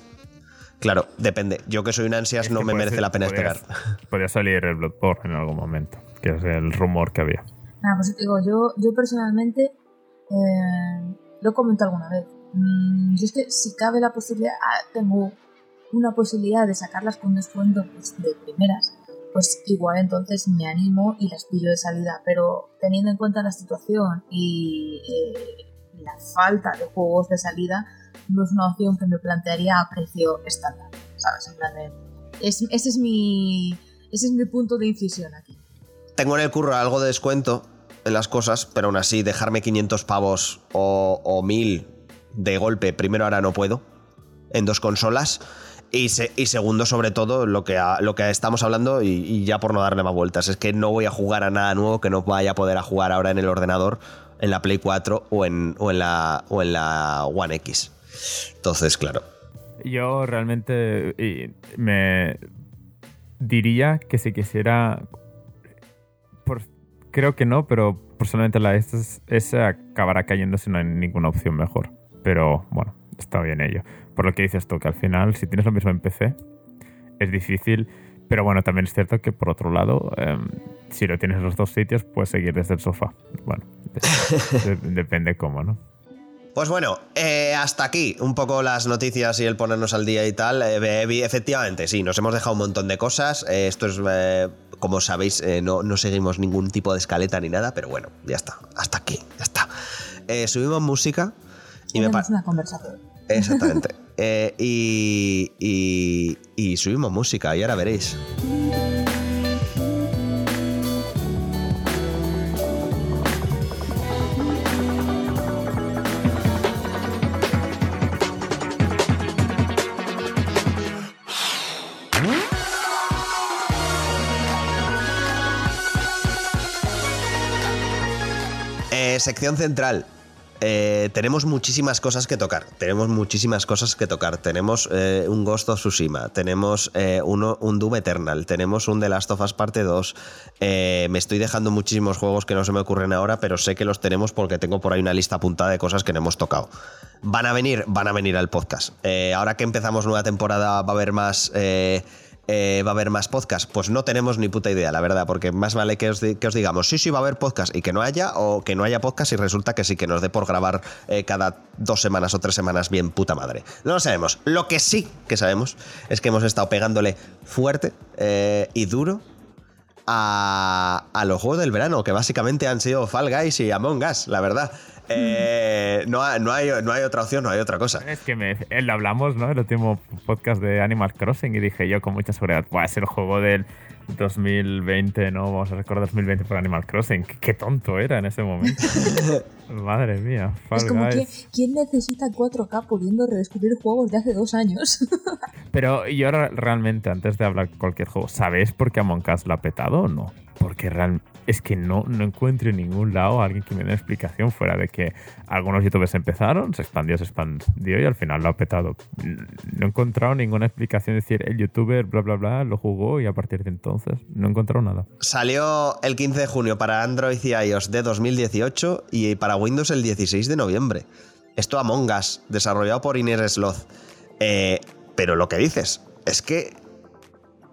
claro, depende. Yo que soy un ansias Es no me merece ser- la pena podría- esperar. Podría salir el Bloodborne en algún momento, que es el rumor que había. Nada, pues te digo, yo, yo personalmente eh, lo he comentado alguna vez. Mm, yo es que si cabe la posibilidad, ah, tengo una posibilidad de sacarlas con descuento pues, de primeras, pues igual entonces me animo y las pillo de salida. Pero teniendo en cuenta la situación y eh, la falta de juegos de salida, no es una opción que me plantearía a precio estándar, ¿sabes? En plan de, es, ese, es mi, ese es mi punto de incisión aquí. Tengo en el curro algo de descuento en las cosas, pero aún así dejarme 500 pavos o, o 1000 de golpe, primero ahora no puedo, en dos consolas. Y, se- y segundo, sobre todo, lo que, lo que estamos hablando, y, ya por no darle más vueltas, es que no voy a jugar a nada nuevo que no vaya a poder a jugar ahora en el ordenador, en la Play 4 o en, o en, la, o en la One X. Entonces, claro. Yo realmente me diría que si quisiera. creo que no, pero personalmente la S, acabará cayendo si no hay ninguna opción mejor. Pero bueno, está bien ello. Por lo que dices tú, que al final, si tienes lo mismo en PC, es difícil. Pero bueno, también es cierto que por otro lado, em, si lo tienes en los dos sitios, puedes seguir desde el sofá. Bueno, de- de- depende cómo, ¿no? Pues bueno, eh, hasta aquí un poco las noticias y el ponernos al día y tal. Eh, efectivamente, sí, nos hemos dejado un montón de cosas. Eh, esto es, eh, como sabéis, eh, no, no seguimos ningún tipo de escaleta ni nada, pero bueno, ya está. Hasta aquí, ya está. Eh, subimos música y me Tenemos pa- una conversación. Exactamente. Eh, y, y, subimos música y ahora veréis. Eh, sección central. Eh, tenemos muchísimas cosas que tocar. Tenemos muchísimas cosas que tocar. Tenemos eh, un Ghost of Tsushima. Tenemos eh, un Doom Eternal. Tenemos un The Last of Us Parte 2. Eh, me estoy dejando muchísimos juegos que no se me ocurren ahora, pero sé que los tenemos porque tengo por ahí una lista apuntada de cosas que no hemos tocado. Van a venir, van a venir al podcast. Ahora que empezamos nueva temporada va a haber más. Eh, va a haber más podcast. Pues no tenemos ni puta idea, la verdad, porque más vale que os, di- que os digamos, sí, sí, va a haber podcast y que no haya, o que no haya podcast y resulta que sí, que nos dé por grabar eh, cada dos semanas o tres semanas bien puta madre. No lo sabemos. Lo que sí que sabemos es que hemos estado pegándole fuerte eh, y duro a, a los juegos del verano, que básicamente han sido Fall Guys y Among Us, la verdad. Eh, no, ha- no, hay, no hay otra opción, no hay otra cosa. Es que me, él hablamos, ¿no? El último podcast de Animal Crossing y dije yo con mucha seguridad, Buah, es el juego del 2020, ¿no? Vamos a recordar 2020 por Animal Crossing. Qué, qué tonto era en ese momento. Madre mía, Fall Es como que. ¿quién necesita 4K pudiendo redescubrir juegos de hace dos años? Pero yo ahora realmente, antes de hablar cualquier juego, ¿sabéis por qué Among Us la ha petado o no? Porque real- es que no, no encuentro en ningún lado a alguien que me dé una explicación fuera de que algunos youtubers empezaron, se expandió, se expandió y al final lo ha petado. No he encontrado ninguna explicación, es decir, el youtuber, bla, bla, bla, lo jugó y a partir de entonces no he encontrado nada. Salió el 15 de junio para Android y iOS de 2018 y para Windows el 16 de noviembre. Esto Among Us, desarrollado por Inés Sloth. Eh, pero lo que dices es que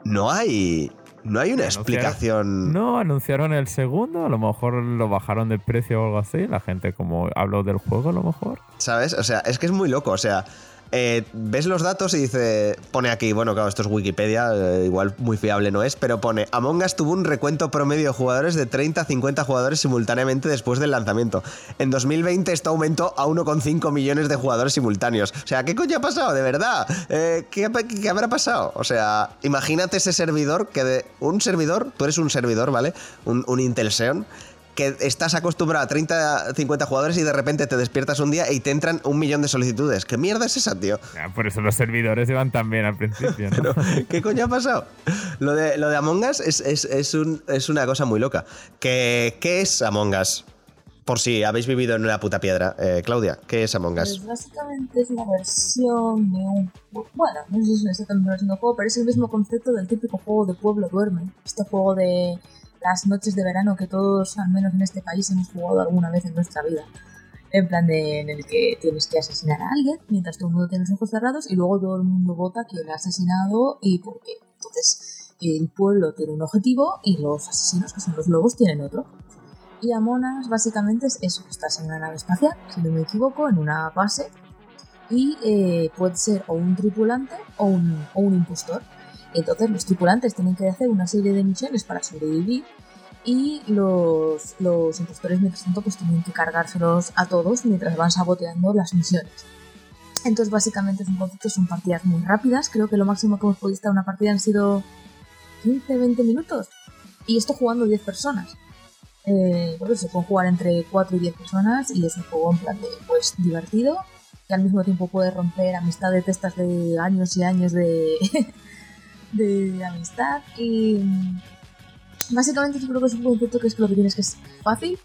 no hay, no hay una explicación. No, anunciaron el segundo, a lo mejor lo bajaron de precio o algo así, la gente como habló del juego a lo mejor. ¿Sabes? O sea, es que es muy loco. O sea, eh, ves los datos y dice. Pone aquí, bueno, claro, esto es Wikipedia, eh, igual muy fiable no es, pero pone: Among Us tuvo un recuento promedio de jugadores de 30 a 50 jugadores simultáneamente después del lanzamiento. En 2020 esto aumentó a 1,5 millones de jugadores simultáneos. O sea, ¿qué coño ha pasado? De verdad. Eh, ¿qué, qué habrá pasado? O sea, imagínate ese servidor que de. Un servidor, tú eres un servidor, ¿vale? Un, un Intel Xeon que estás acostumbrado a 30, 50 jugadores y de repente te despiertas un día y te entran un millón de solicitudes. ¿Qué mierda es esa, tío? por eso los servidores iban tan bien al principio. ¿no? ¿Qué coño ha pasado? Lo de, lo de Among Us es, es, es, un, es una cosa muy loca. ¿Qué, ¿Qué es Among Us? Por si habéis vivido en una puta piedra. Eh, Claudia, ¿qué es Among Us? Pues básicamente es una versión de un. Bueno, no sé si es exactamente una versión de un juego, pero es el mismo concepto del típico juego de Pueblo Duerme. Este juego de las noches de verano que todos, al menos en este país, hemos jugado alguna vez en nuestra vida. En plan de en el que tienes que asesinar a alguien mientras todo el mundo tiene los ojos cerrados y luego todo el mundo vota quién ha asesinado y por qué. Entonces, el pueblo tiene un objetivo y los asesinos, que son los lobos, tienen otro. Y Amonas básicamente es eso, estás en una nave espacial, si no me equivoco, en una base y eh, puede ser o un tripulante o un, o un impostor. Entonces los tripulantes tienen que hacer una serie de misiones para sobrevivir y los, los impostores mientras tanto pues tienen que cargárselos a todos mientras van saboteando las misiones. Entonces básicamente es un concepto, son partidas muy rápidas, creo que lo máximo que hemos podido estar en una partida han sido 15-20 minutos y esto jugando 10 personas. Eh, se puede jugar entre 4 y 10 personas y es un juego en plan de, pues, divertido, que al mismo tiempo puede romper amistades de estas de años y años de, de amistad. Y mm, básicamente yo creo que es un concepto que es lo que tienes que es fácil,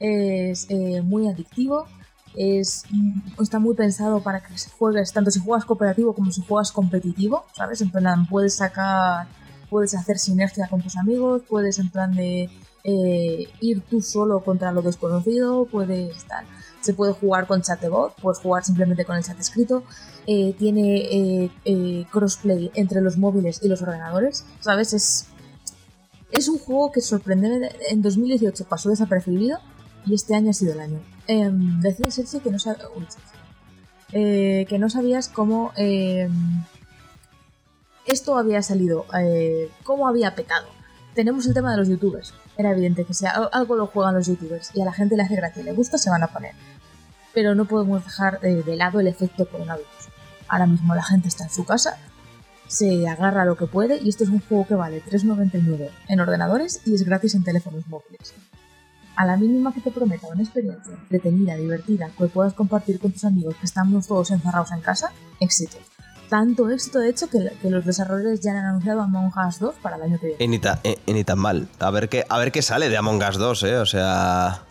es eh, muy adictivo, es, mm, está muy pensado para que juegues, tanto si juegas cooperativo como si juegas competitivo, ¿sabes? En plan, puedes sacar, puedes hacer sinergia con tus amigos, puedes en plan de eh, ir tú solo contra lo desconocido, puedes estar. Se puede jugar con chat de voz, puedes jugar simplemente con el chat escrito. Eh, tiene eh, crossplay entre los móviles y los ordenadores, ¿sabes? Es, es un juego que sorprende. En 2018 pasó desapercibido y este año ha sido el año. Em, decía que no, que no sabías cómo em, esto había salido, cómo había petado. Tenemos el tema de los youtubers era evidente que si algo lo juegan los youtubers y a la gente le hace gracia y le gusta, se van a poner. Pero no podemos dejar eh, de lado el efecto coronavirus. Ahora mismo la gente está en su casa, se agarra lo que puede y esto es un juego que vale 3,99 en ordenadores y es gratis en teléfonos móviles. A la mínima que te prometa una experiencia entretenida, divertida, que puedas compartir con tus amigos que estamos todos encerrados en casa, éxito tanto éxito, de hecho, que, los desarrolladores ya han anunciado Among Us 2 para el año que viene. Y ni, tan mal. A ver, qué, a ver qué sale de Among Us 2, ¿eh? O sea...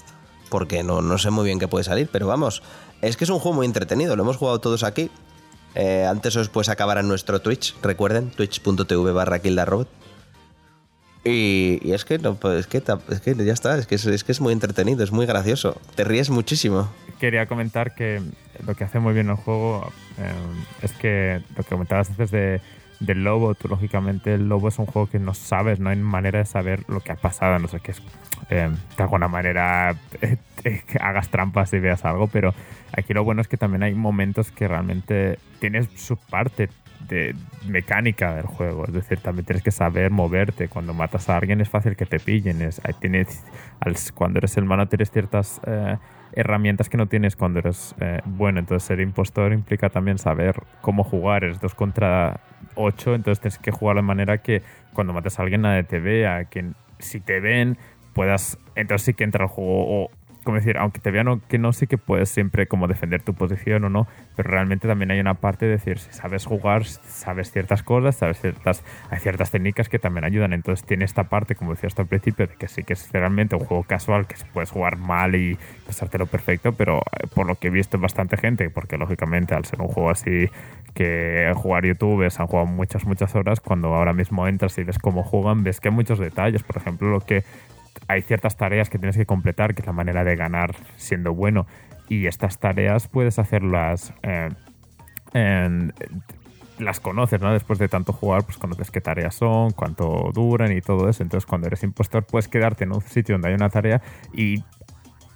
Porque no, no sé muy bien qué puede salir, pero vamos. Es que es un juego muy entretenido, lo hemos jugado todos aquí. Eh, antes o después acabará nuestro Twitch, recuerden, twitch.tv barra kildarrobot. Y, y, es que no, pues es que, es que ya está, es que es, que es muy entretenido, es muy gracioso. Te ríes muchísimo. Quería comentar que lo que hace muy bien el juego eh, es que lo que comentabas antes de, del lobo, tú lógicamente el lobo es un juego que no sabes, no hay manera de saber lo que ha pasado, no sé qué es. Eh, de alguna manera que hagas trampas y veas algo, pero aquí lo bueno es que también hay momentos que realmente tienes su parte de mecánica del juego. Es decir, también tienes que saber moverte. Cuando matas a alguien es fácil que te pillen. Es, tienes, cuando eres el malo tienes ciertas eh, herramientas que no tienes cuando eres eh, bueno. Entonces ser impostor implica también saber cómo jugar. Es 2 contra 8, entonces tienes que jugar de manera que cuando mates a alguien nadie te vea. Que si te ven puedas... Entonces sí que entra el juego. Como decir, aunque te vean que no, sí que puedes siempre como defender tu posición o no, pero realmente también hay una parte de decir, si sabes jugar, sabes ciertas cosas, sabes ciertas, hay ciertas técnicas que también ayudan, entonces tiene esta parte, como decías al principio, de que sí que es realmente un juego casual, que puedes jugar mal y pasártelo perfecto, pero eh, por lo que he visto bastante gente, porque lógicamente al ser un juego así que jugar youtubers han jugado muchas, muchas horas, cuando ahora mismo entras y ves cómo juegan, ves que hay muchos detalles, por ejemplo, lo que hay ciertas tareas que tienes que completar, que es la manera de ganar siendo bueno. Y estas tareas puedes hacerlas. Eh, las conoces, ¿no? Después de tanto jugar, pues conoces qué tareas son, cuánto duran y todo eso. Entonces, cuando eres impostor, puedes quedarte en un sitio donde hay una tarea y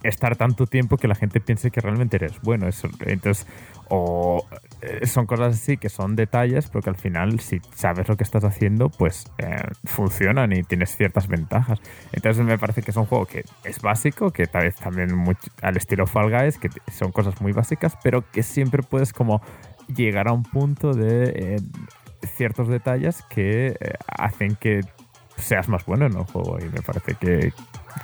estar tanto tiempo que la gente piense que realmente eres bueno. entonces, o eh, son cosas así que son detalles, pero que al final, si sabes lo que estás haciendo, pues eh, funcionan y tienes ciertas ventajas. Entonces, me parece que es un juego que es básico, que tal vez también al estilo Fall Guys, que son cosas muy básicas, pero que siempre puedes como llegar a un punto de eh, ciertos detalles que hacen que seas más bueno en el juego y me parece que,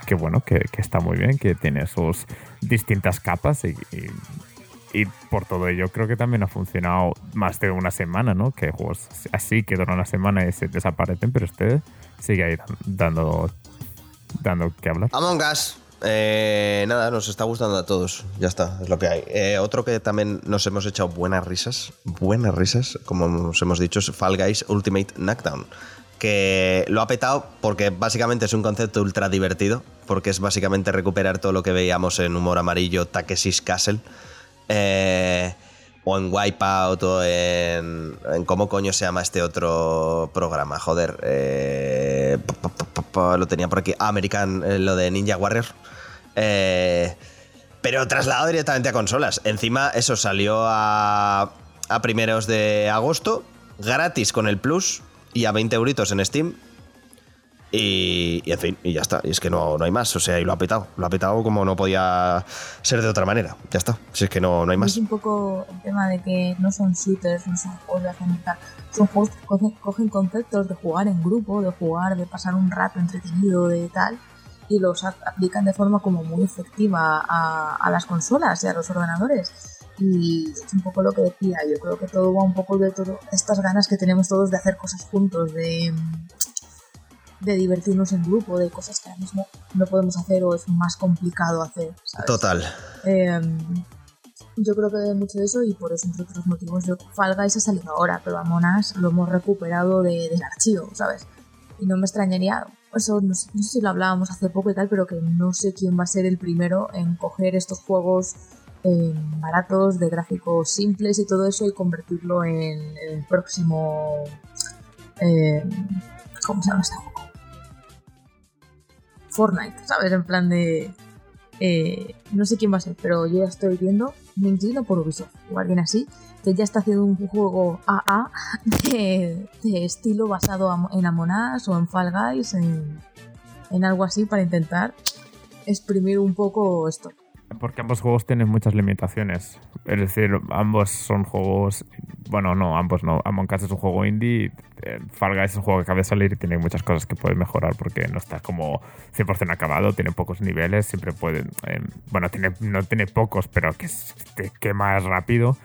que bueno, que, que, está muy bien, que tiene sus distintas capas y, y, por todo ello creo que también ha funcionado más de una semana, ¿no? Que juegos así que duran una semana y se desaparecen, pero este sigue ahí dando, dando que hablar. Among Us. Eh, nada, nos está gustando a todos. Ya está, es lo que hay. Eh, otro que también nos hemos echado buenas risas, buenas risas, como nos hemos dicho, es Fall Guys Ultimate Knockdown. Que lo ha petado porque básicamente es un concepto ultra divertido, porque es básicamente recuperar todo lo que veíamos en Humor Amarillo, Takeshi's Castle. Eh, o en Wipeout o en, en, ¿Cómo coño se llama este otro programa? Joder. Eh, lo tenía por aquí. American, eh, lo de Ninja Warrior. Pero trasladado directamente a consolas. Encima, eso salió a, a primeros de agosto. Gratis con el Plus. Y a 20 euritos en Steam. Y, en fin, y ya está. Y es que no, no hay más. O sea, y lo ha petado. Lo ha petado como no podía ser de otra manera. Ya está. Si es que no, no hay más. Es un poco el tema de que no son shooters, no son juegos de agencia. Son juegos que cogen, conceptos de jugar en grupo, de jugar, de pasar un rato entretenido, de tal. Y los aplican de forma como muy efectiva a las consolas y a los ordenadores. Y es un poco lo que decía. Yo creo que todo va un poco de todo estas ganas que tenemos todos de hacer cosas juntos, de de divertirnos en grupo, de cosas que ahora mismo no podemos hacer o es más complicado hacer. ¿sabes? Total. Eh, yo creo que mucho de eso y por eso, entre otros motivos, yo, Fall Guys ha salido ahora, pero a Monas lo hemos recuperado de, del archivo, ¿sabes? Y no me extrañaría, eso no sé, no sé, si lo hablábamos hace poco y tal, pero que no sé quién va a ser el primero en coger estos juegos eh, baratos, de gráficos simples y todo eso y convertirlo en el próximo... Eh, ¿Cómo se llama este juego? Fortnite, ¿sabes? En plan de... Eh, no sé quién va a ser, pero yo ya estoy viendo, me inclino por Ubisoft, o alguien así, que ya está haciendo un juego AA de, estilo basado en Among Us o en Fall Guys, en, en algo así para intentar exprimir un poco esto. Porque ambos juegos tienen muchas limitaciones. Es decir, ambos son juegos. Bueno, no, ambos no. Among Us es un juego indie. Fall Guys es un juego que acaba de salir y tiene muchas cosas que puede mejorar porque no está como 100% acabado. Tiene pocos niveles. Siempre puede. Eh, bueno, tiene, no tiene pocos, pero que te quema rápido.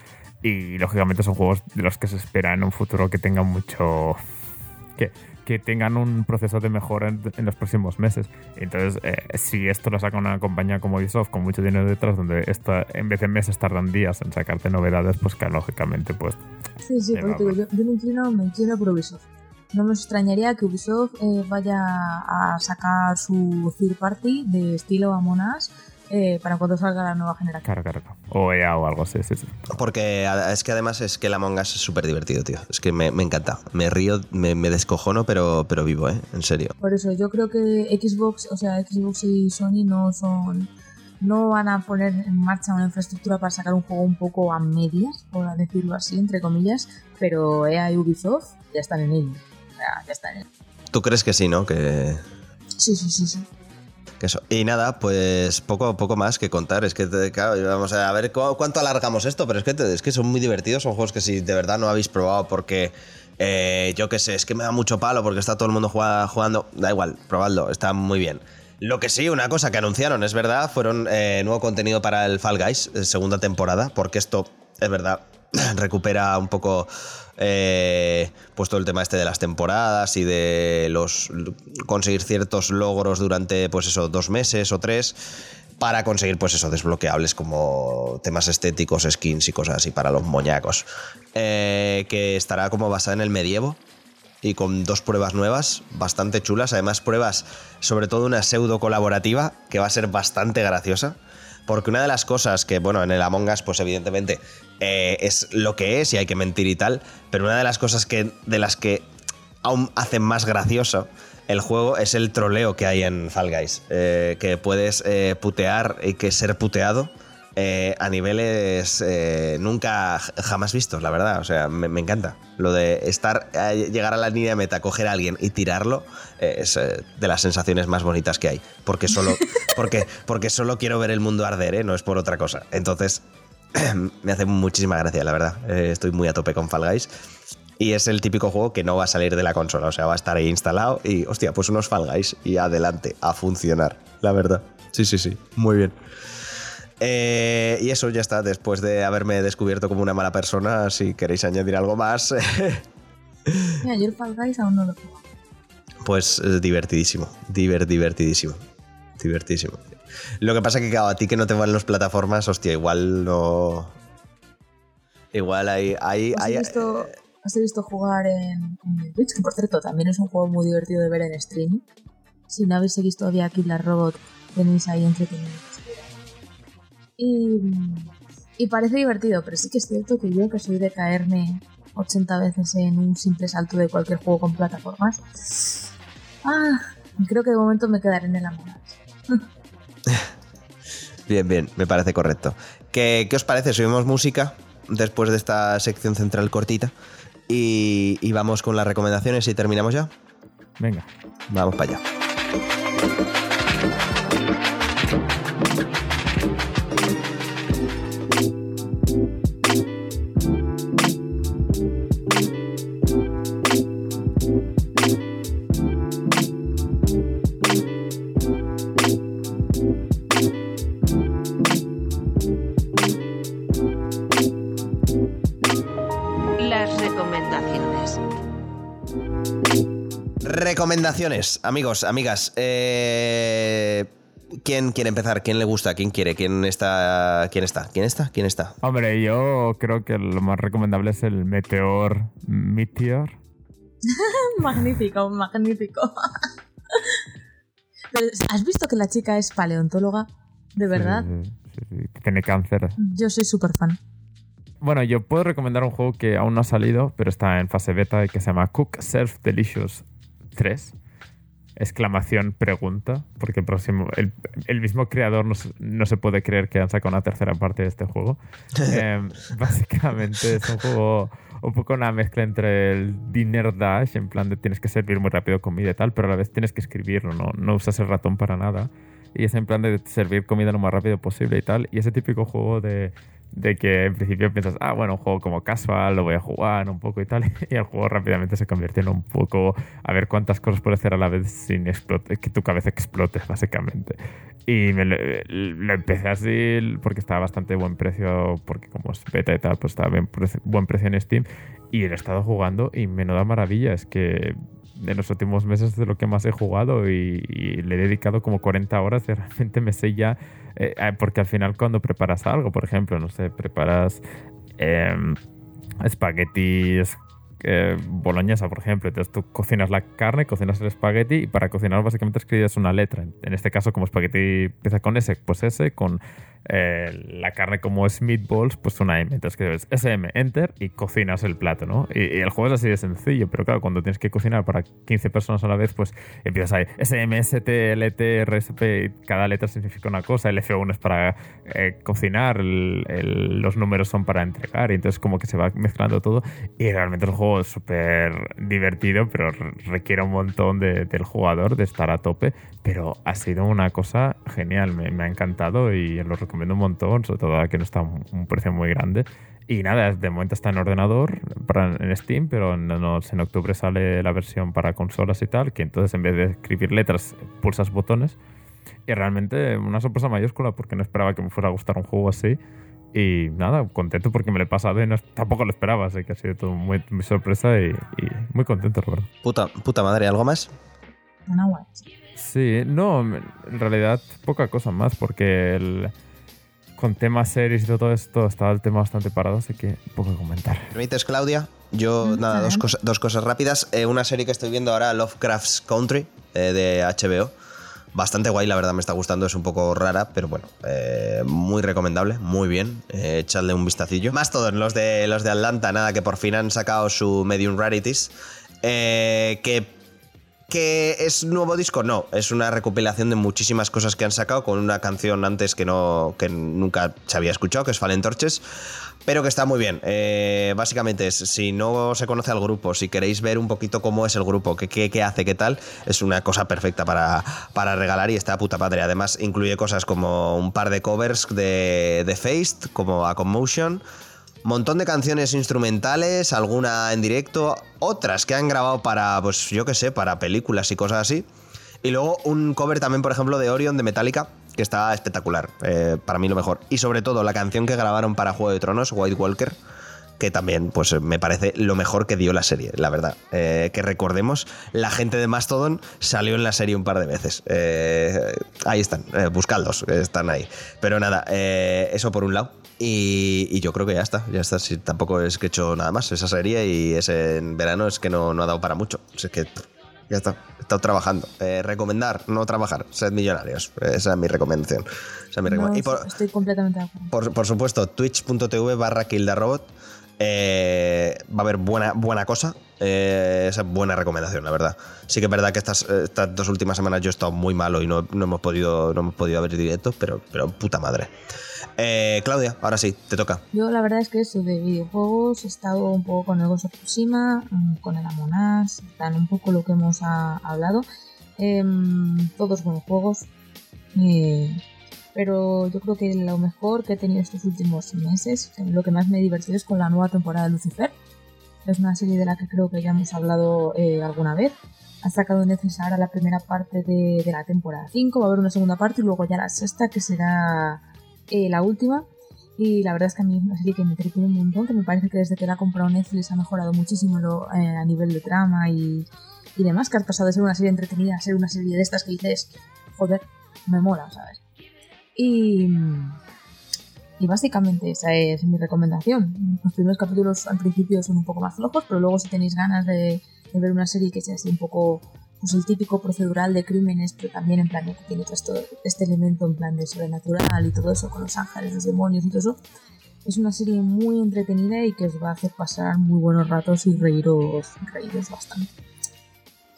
Y lógicamente son juegos de los que se espera en un futuro que tengan mucho. Que, que tengan un proceso de mejora en, en los próximos meses. Entonces, eh, si esto lo saca una compañía como Ubisoft con mucho dinero detrás, donde esto, en vez de meses tardan días en sacarte novedades, pues que lógicamente, pues. Sí, sí, porque yo, yo, me, inclino, me inclino por Ubisoft. No me extrañaría que Ubisoft eh, vaya a sacar su third party de estilo Among Us eh, para cuando salga la nueva generación. Claro, claro, claro. O EA o algo así, sí, sí. Porque es que además es que el Among Us es súper divertido, tío. Es que me, me, encanta. Me río, me, me, descojono, pero, pero vivo, ¿eh? En serio. Por eso yo creo que Xbox, o sea, Xbox y Sony no son... No van a poner en marcha una infraestructura para sacar un juego un poco a medias, por decirlo así, entre comillas, pero EA y Ubisoft ya están en ello. O sea, ya están en ello. ¿Tú crees que sí, no? Que... Sí, sí, sí, sí. Y nada, pues poco, poco más que contar. Es que, claro, vamos a ver cuánto alargamos esto, pero es que, es que son muy divertidos. Son juegos que si de verdad no habéis probado porque, eh, yo qué sé, es que me da mucho palo porque está todo el mundo jugando. Da igual, probadlo, está muy bien. Lo que sí, una cosa que anunciaron, es verdad, fueron eh, nuevo contenido para el Fall Guys, segunda temporada, porque esto, es verdad, recupera un poco eh, pues todo el tema este de las temporadas y de los conseguir ciertos logros durante pues eso dos meses o tres para conseguir pues eso desbloqueables como temas estéticos skins y cosas así para los moñacos eh, que estará como basada en el medievo y con dos pruebas nuevas bastante chulas. Además pruebas sobre todo una pseudo colaborativa que va a ser bastante graciosa porque una de las cosas que, bueno, en el Among Us, pues evidentemente eh, es lo que es y hay que mentir y tal, pero una de las cosas que, de las que aún hacen más gracioso el juego es el troleo que hay en Fall Guys, eh, que puedes eh, putear y que ser puteado. Eh, a niveles eh, nunca jamás vistos, la verdad. O sea, me, me, encanta. Lo de estar, llegar a la línea de meta, coger a alguien y tirarlo, es de las sensaciones más bonitas que hay. Porque solo, porque, porque solo quiero ver el mundo arder, no es por otra cosa. Entonces, me hace muchísima gracia, la verdad. estoy muy a tope con Fall Guys. Y es el típico juego que no va a salir de la consola, o sea, va a estar ahí instalado y, hostia, pues unos Fall Guys y adelante, a funcionar, la verdad. Sí, sí, sí, muy bien. Eh, y eso ya está, después de haberme descubierto como una mala persona, si queréis añadir algo más, Mira, yo el Fall Guys aún no lo juego. pues eh, divertidísimo, diver, divertidísimo, divertidísimo. Lo que pasa que, claro, a ti que no te van las plataformas, hostia, igual no... Igual hay... hay, Os hay visto, os he visto jugar en, Twitch, que por cierto también es un juego muy divertido de ver en streaming. Si no habéis seguido todavía Killer Robot, tenéis ahí entretenido. Y, y parece divertido, pero sí que es cierto que yo, que soy de caerme 80 veces en un simple salto de cualquier juego con plataformas, ah, creo que de momento me quedaré en el Among. Bien, bien, me parece correcto. ¿Qué, qué os parece? Subimos música después de esta sección central cortita y, y vamos con las recomendaciones y terminamos ya. Venga. Vamos para allá. Recomendaciones, amigos, amigas. Eh, ¿Quién quiere empezar? ¿Quién le gusta? ¿Quién quiere? ¿Quién está? ¿Quién está? ¿Quién está? ¿Quién está? Hombre, yo creo que lo más recomendable es el Meteor Meteor. magnífico, magnífico. Pero, ¿Has visto que la chica es paleontóloga? ¿De verdad? Sí, sí, sí. Tiene cáncer. Yo soy súper fan. Bueno, yo puedo recomendar un juego que aún no ha salido, pero está en fase beta y que se llama Cook Surf Delicious 3. Exclamación pregunta, porque el, próximo, el, el mismo creador no, se- no se puede creer que han sacado una tercera parte de este juego. Em, básicamente es un juego un poco una mezcla entre el Dinner Dash, en plan de tienes que servir muy rápido comida y tal, pero a la vez tienes que escribirlo, no, no usas el ratón para nada. Y es en plan de servir comida lo más rápido posible y tal. Y ese típico juego de, de que en principio piensas, ah, bueno, un juego como casual, lo voy a jugar un poco y tal. Y el juego rápidamente se convierte en un poco a ver cuántas cosas puedes hacer a la vez sin que tu cabeza explote, básicamente. Y me lo, empecé así porque estaba bastante buen precio, porque como es beta y tal, pues estaba bien pre- buen precio en Steam. Y lo he estado jugando y menuda maravilla. Es que de los últimos meses es de lo que más he jugado y, le he dedicado como 40 horas y realmente me sé ya. eh, eh, porque al final, cuando preparas algo, por ejemplo, no sé, preparas em, espaguetis. Eh, boloñesa, por ejemplo. Entonces tú cocinas la carne, cocinas el espagueti y para cocinar básicamente escribes una letra. En este caso, como espagueti empieza con S, pues S, con eh, la carne como es meatballs, pues una M. Entonces escribes SM, enter y cocinas el plato, ¿no? Y, el juego es así de sencillo, pero claro, cuando tienes que cocinar para 15 personas a la vez, pues empiezas ahí SM, ST, LT, RSP, y cada letra significa una cosa. El F1 es para eh, cocinar, los números son para entregar, y entonces como que se va mezclando todo. Y realmente el juego es súper divertido, pero re- requiere un montón de- del jugador de estar a tope. Pero ha sido una cosa genial, me, ha encantado y lo recomiendo un montón, sobre todo ahora que no está un, un precio muy grande. Y nada, de momento está en ordenador, en Steam, pero en octubre sale la versión para consolas y tal, que entonces en vez de escribir letras, pulsas botones. Y realmente una sorpresa mayúscula porque no esperaba que me fuera a gustar un juego así. Y nada, contento porque me lo he pasado y no, tampoco lo esperaba, así que ha sido todo muy, muy sorpresa y, y muy contento, la verdad. Puta, puta madre, ¿algo más? Sí, no, en realidad poca cosa más porque el, con temas series y todo esto estaba el tema bastante parado, así que poco que comentar. ¿Me permites, Claudia? Yo, Mm, nada, dos, cosas dos cosas rápidas. Eh, una serie que estoy viendo ahora, Lovecraft's Country, eh, de HBO. Bastante guay, la verdad, me está gustando. Es un poco rara, pero bueno, eh, muy recomendable, muy bien. Eh, echadle un vistacillo. Más todos los de, los de Atlanta, nada, que por fin han sacado su Medium Rarities. eh, que ¿Que es nuevo disco? No, es una recopilación de muchísimas cosas que han sacado con una canción antes que, no, que nunca se había escuchado, que es Fallen Torches, pero que está muy bien. Eh, básicamente si no se conoce al grupo, si queréis ver un poquito cómo es el grupo, qué, qué, qué hace, qué tal, es una cosa perfecta para, para regalar y está puta padre. Además incluye cosas como un par de covers de, de Faced, como A Commotion, Montón de canciones instrumentales, alguna en directo, otras que han grabado para, pues yo qué sé, para películas y cosas así. Y luego un cover también, por ejemplo, de Orion de Metallica, que está espectacular. eh, para mí lo mejor. Y sobre todo la canción que grabaron para Juego de Tronos, White Walker, que también pues me parece lo mejor que dio la serie, la verdad. Eh, que recordemos, la gente de Mastodon salió en la serie un par de veces. Eh, ahí están, eh, buscadlos, están ahí. Pero nada, eh, eso por un lado. Y, yo creo que ya está, ya está. Si tampoco es que he hecho nada más esa serie y ese en verano es que no, ha dado para mucho. Es que ya está, he estado trabajando. Eh, recomendar, no trabajar, sed millonarios. Esa es mi recomendación. Esa es mi No, recomendación. Y por- estoy completamente de acuerdo. por, por supuesto, twitch.tv barra kildarobot. Eh, va a haber buena, buena cosa. Eh, esa es buena recomendación, la verdad. Sí que es verdad que estas, estas dos últimas semanas yo he estado muy malo y no, no hemos podido no hemos podido ver directo, pero, pero puta madre. Eh, Claudia, ahora sí, te toca. Yo la verdad es que eso de videojuegos he estado un poco con el Ghost of Tsushima, mm, con el Among Us, tan un poco lo que hemos ah, hablado. Em, todos buenos juegos. eh, pero yo creo que lo mejor que he tenido estos últimos meses, lo que más me ha divertido es con la nueva temporada de Lucifer. Es una serie de la que creo que ya hemos hablado eh, alguna vez. Ha sacado Netflix ahora la primera parte de, de la temporada 5, va a haber una segunda parte y luego ya la sexta, que será eh, la última. Y la verdad es que a mí es una serie que me entretiene un montón, que me parece que desde que la ha comprado Netflix ha mejorado muchísimo lo- eh, a nivel de trama y, y demás, que has pasado de ser una serie entretenida a ser una serie de estas que dices, joder, me mola, ¿sabes? Y, y básicamente esa es mi recomendación. Los primeros capítulos al principio son un poco más flojos, pero luego si tenéis ganas de, de ver una serie que sea así un poco pues el típico procedural de crímenes, pero también en plan que tiene todo esto- este elemento en plan de sobrenatural y todo eso, con los ángeles, los demonios y todo eso. Es una serie muy entretenida y que os va a hacer pasar muy buenos ratos y reíros, reíros bastante.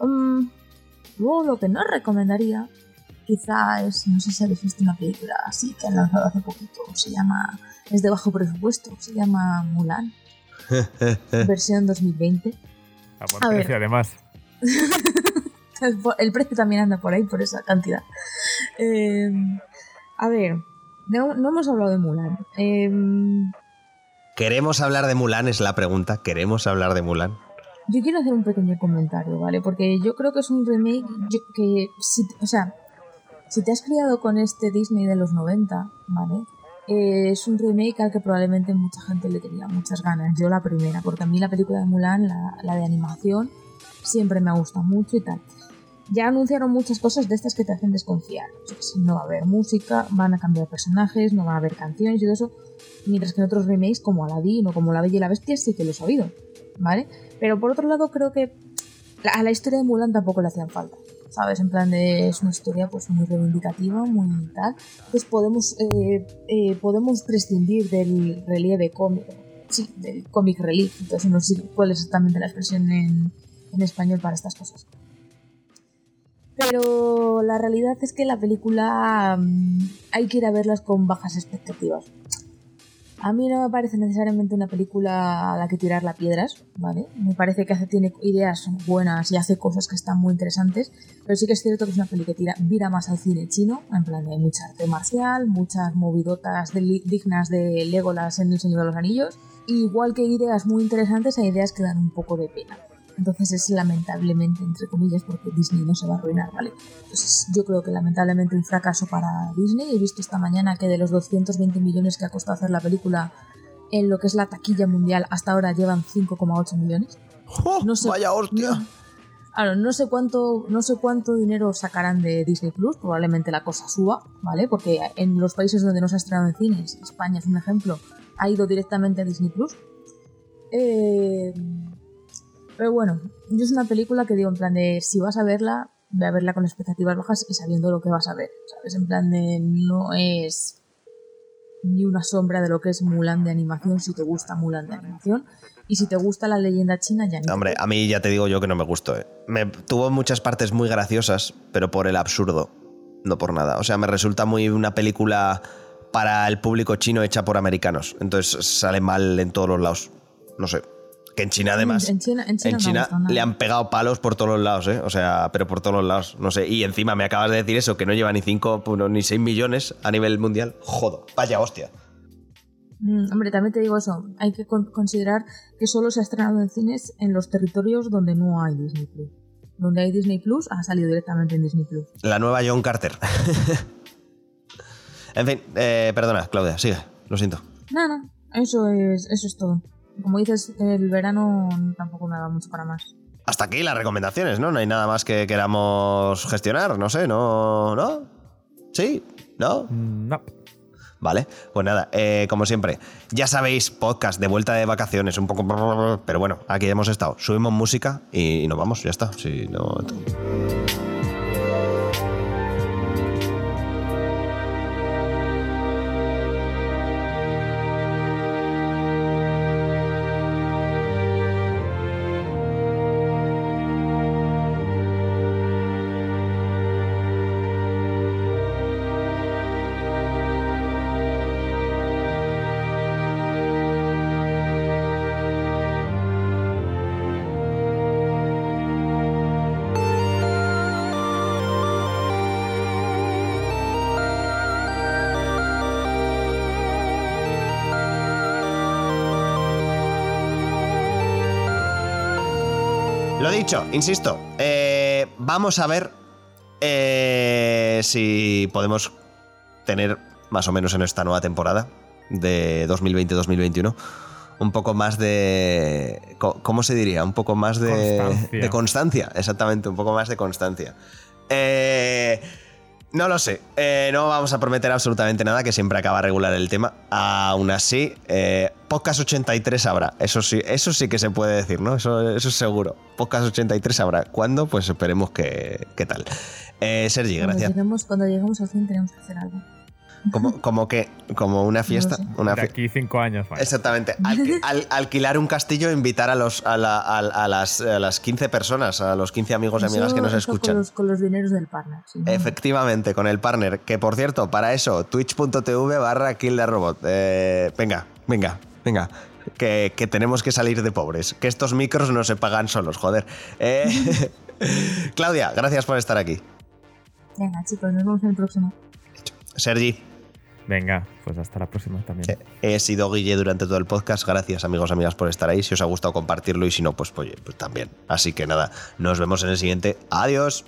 Mm, luego lo que no recomendaría quizá es, no sé si habéis visto una película así que han lanzado hace poquito, se llama, es de bajo presupuesto, se llama Mulan, versión 2020. A A ver. además. El precio también anda por ahí, por esa cantidad. Eh, a ver, no, no hemos hablado de Mulan. Eh, ¿Queremos hablar de Mulan? Es la pregunta. ¿Queremos hablar de Mulan? yo quiero hacer un pequeño comentario, ¿vale? Porque yo creo que es un remake que, si, o sea, si te has criado con este Disney de los 90, ¿vale? Eh, es un remake al que probablemente mucha gente le tenía muchas ganas. Yo la primera, porque a mí la película de Mulan, la, la de animación, siempre me ha gustado mucho y tal. Ya anunciaron muchas cosas de estas que te hacen desconfiar. No va a haber música, van a cambiar personajes, no va a haber canciones y todo eso. Mientras que en otros remakes como Aladdin o como La Bella y la Bestia sí que los he oído, ¿vale? Pero por otro lado creo que a la historia de Mulan tampoco le hacían falta. ¿Sabes? En plan de es una historia pues muy reivindicativa, muy tal. Entonces podemos, eh, eh, podemos prescindir del relieve cómico. Sí, del comic relief. Entonces no sé cuál es exactamente la expresión en, en español para estas cosas. Pero la realidad es que la película mm, hay que ir a verlas con bajas expectativas. A mí no me parece necesariamente una película a la que tirar las piedras, ¿vale? Me parece que hace, tiene ideas buenas y hace cosas que están muy interesantes, pero sí que es cierto que es una película que tira, vira más al cine chino, en plan de mucha arte marcial, muchas movidotas dignas de Legolas en El Señor de los Anillos, igual que ideas muy interesantes, hay ideas que dan un poco de pena. Entonces es lamentablemente, entre comillas, porque Disney no se va a arruinar, ¿vale? Entonces yo creo que lamentablemente un fracaso para Disney. He visto esta mañana que de los 220 millones que ha costado hacer la película en lo que es la taquilla mundial, hasta ahora llevan 5,8 millones. ¡Oh, No sé- ¡Vaya hostia! No, Claro, no sé cuánto, no sé cuánto dinero sacarán de Disney Plus, probablemente la cosa suba, ¿vale? Porque en los países donde no se ha estrenado en cines, España es un ejemplo, ha ido directamente a Disney Plus. Eh, pero bueno, es una película que digo en plan de si vas a verla, ve a verla con expectativas bajas y sabiendo lo que vas a ver, ¿sabes? En plan de no es ni una sombra de lo que es Mulan de animación si te gusta Mulan de animación y si te gusta la leyenda china ya te Hombre, a mí ya te digo yo que no me gustó. eh. Me, tuvo muchas partes muy graciosas, pero por el absurdo, no por nada. O sea, me resulta muy una película para el público chino hecha por americanos. Entonces sale mal en todos los lados. No sé. Que en China además... En China, en China, En no China le han pegado palos por todos los lados, ¿eh? O sea, pero por todos los lados. No sé. Y encima me acabas de decir eso, que no lleva ni 5 ni 6 millones a nivel mundial. Jodo, vaya hostia. Mm, hombre, también te digo eso. Hay que con- considerar que solo se ha estrenado en cines en los territorios donde no hay Disney Plus. Donde hay Disney Plus, ha salido directamente en Disney Plus. La nueva John Carter. en fin, eh, perdona, Claudia, sigue, lo siento. Nada, no, eso es, eso es todo. Como dices, el verano tampoco me da mucho para más. Hasta aquí las recomendaciones, ¿no? No hay nada más que queramos gestionar, no sé, ¿no? ¿No? ¿Sí? ¿No? No. Vale, pues nada, eh, como siempre, ya sabéis, podcast de vuelta de vacaciones, un poco... Pero bueno, aquí hemos estado. Subimos música y nos vamos, ya está. Si no... dicho, insisto, eh, vamos a ver eh, si podemos tener más o menos en esta nueva temporada de 2020-2021 un poco más de... ¿Cómo se diría? Un poco más de Constancia. de constancia, exactamente, un poco más de constancia. Eh, no lo sé, eh, no vamos a prometer absolutamente nada, que siempre acaba regular el tema. Aún así, eh, Podcast 83 habrá, eso sí, eso sí que se puede decir, ¿no? Eso, eso es seguro. Podcast 83 habrá. ¿Cuándo? Pues esperemos que, que tal. Eh, Sergi, Cuando gracias. lleguemos, cuando lleguemos al cine tenemos que hacer algo. Como, como que, como una fiesta. sé. Una De aquí cinco años más. Exactamente. Al- alquilar un castillo e invitar a, los, a, la- a- a las, a las 15 personas, a los 15 amigos y amigas que nos escuchan. Con los, con los dineros del partner. sí. Efectivamente, con el partner. Que por cierto, para eso, twitch.tv barra kill the robot. Eh, venga, venga, venga. Que, que tenemos que salir de pobres. Que estos micros no se pagan solos, joder. Eh, Claudia, gracias por estar aquí. Venga, chicos, nos vemos en el próximo. Sergi, Venga, pues hasta la próxima también. he sido Guille durante todo el podcast. Gracias, amigos, amigas, por estar ahí. Si os ha gustado compartirlo y si no, pues, pues también. Así que nada, nos vemos en el siguiente. Adiós.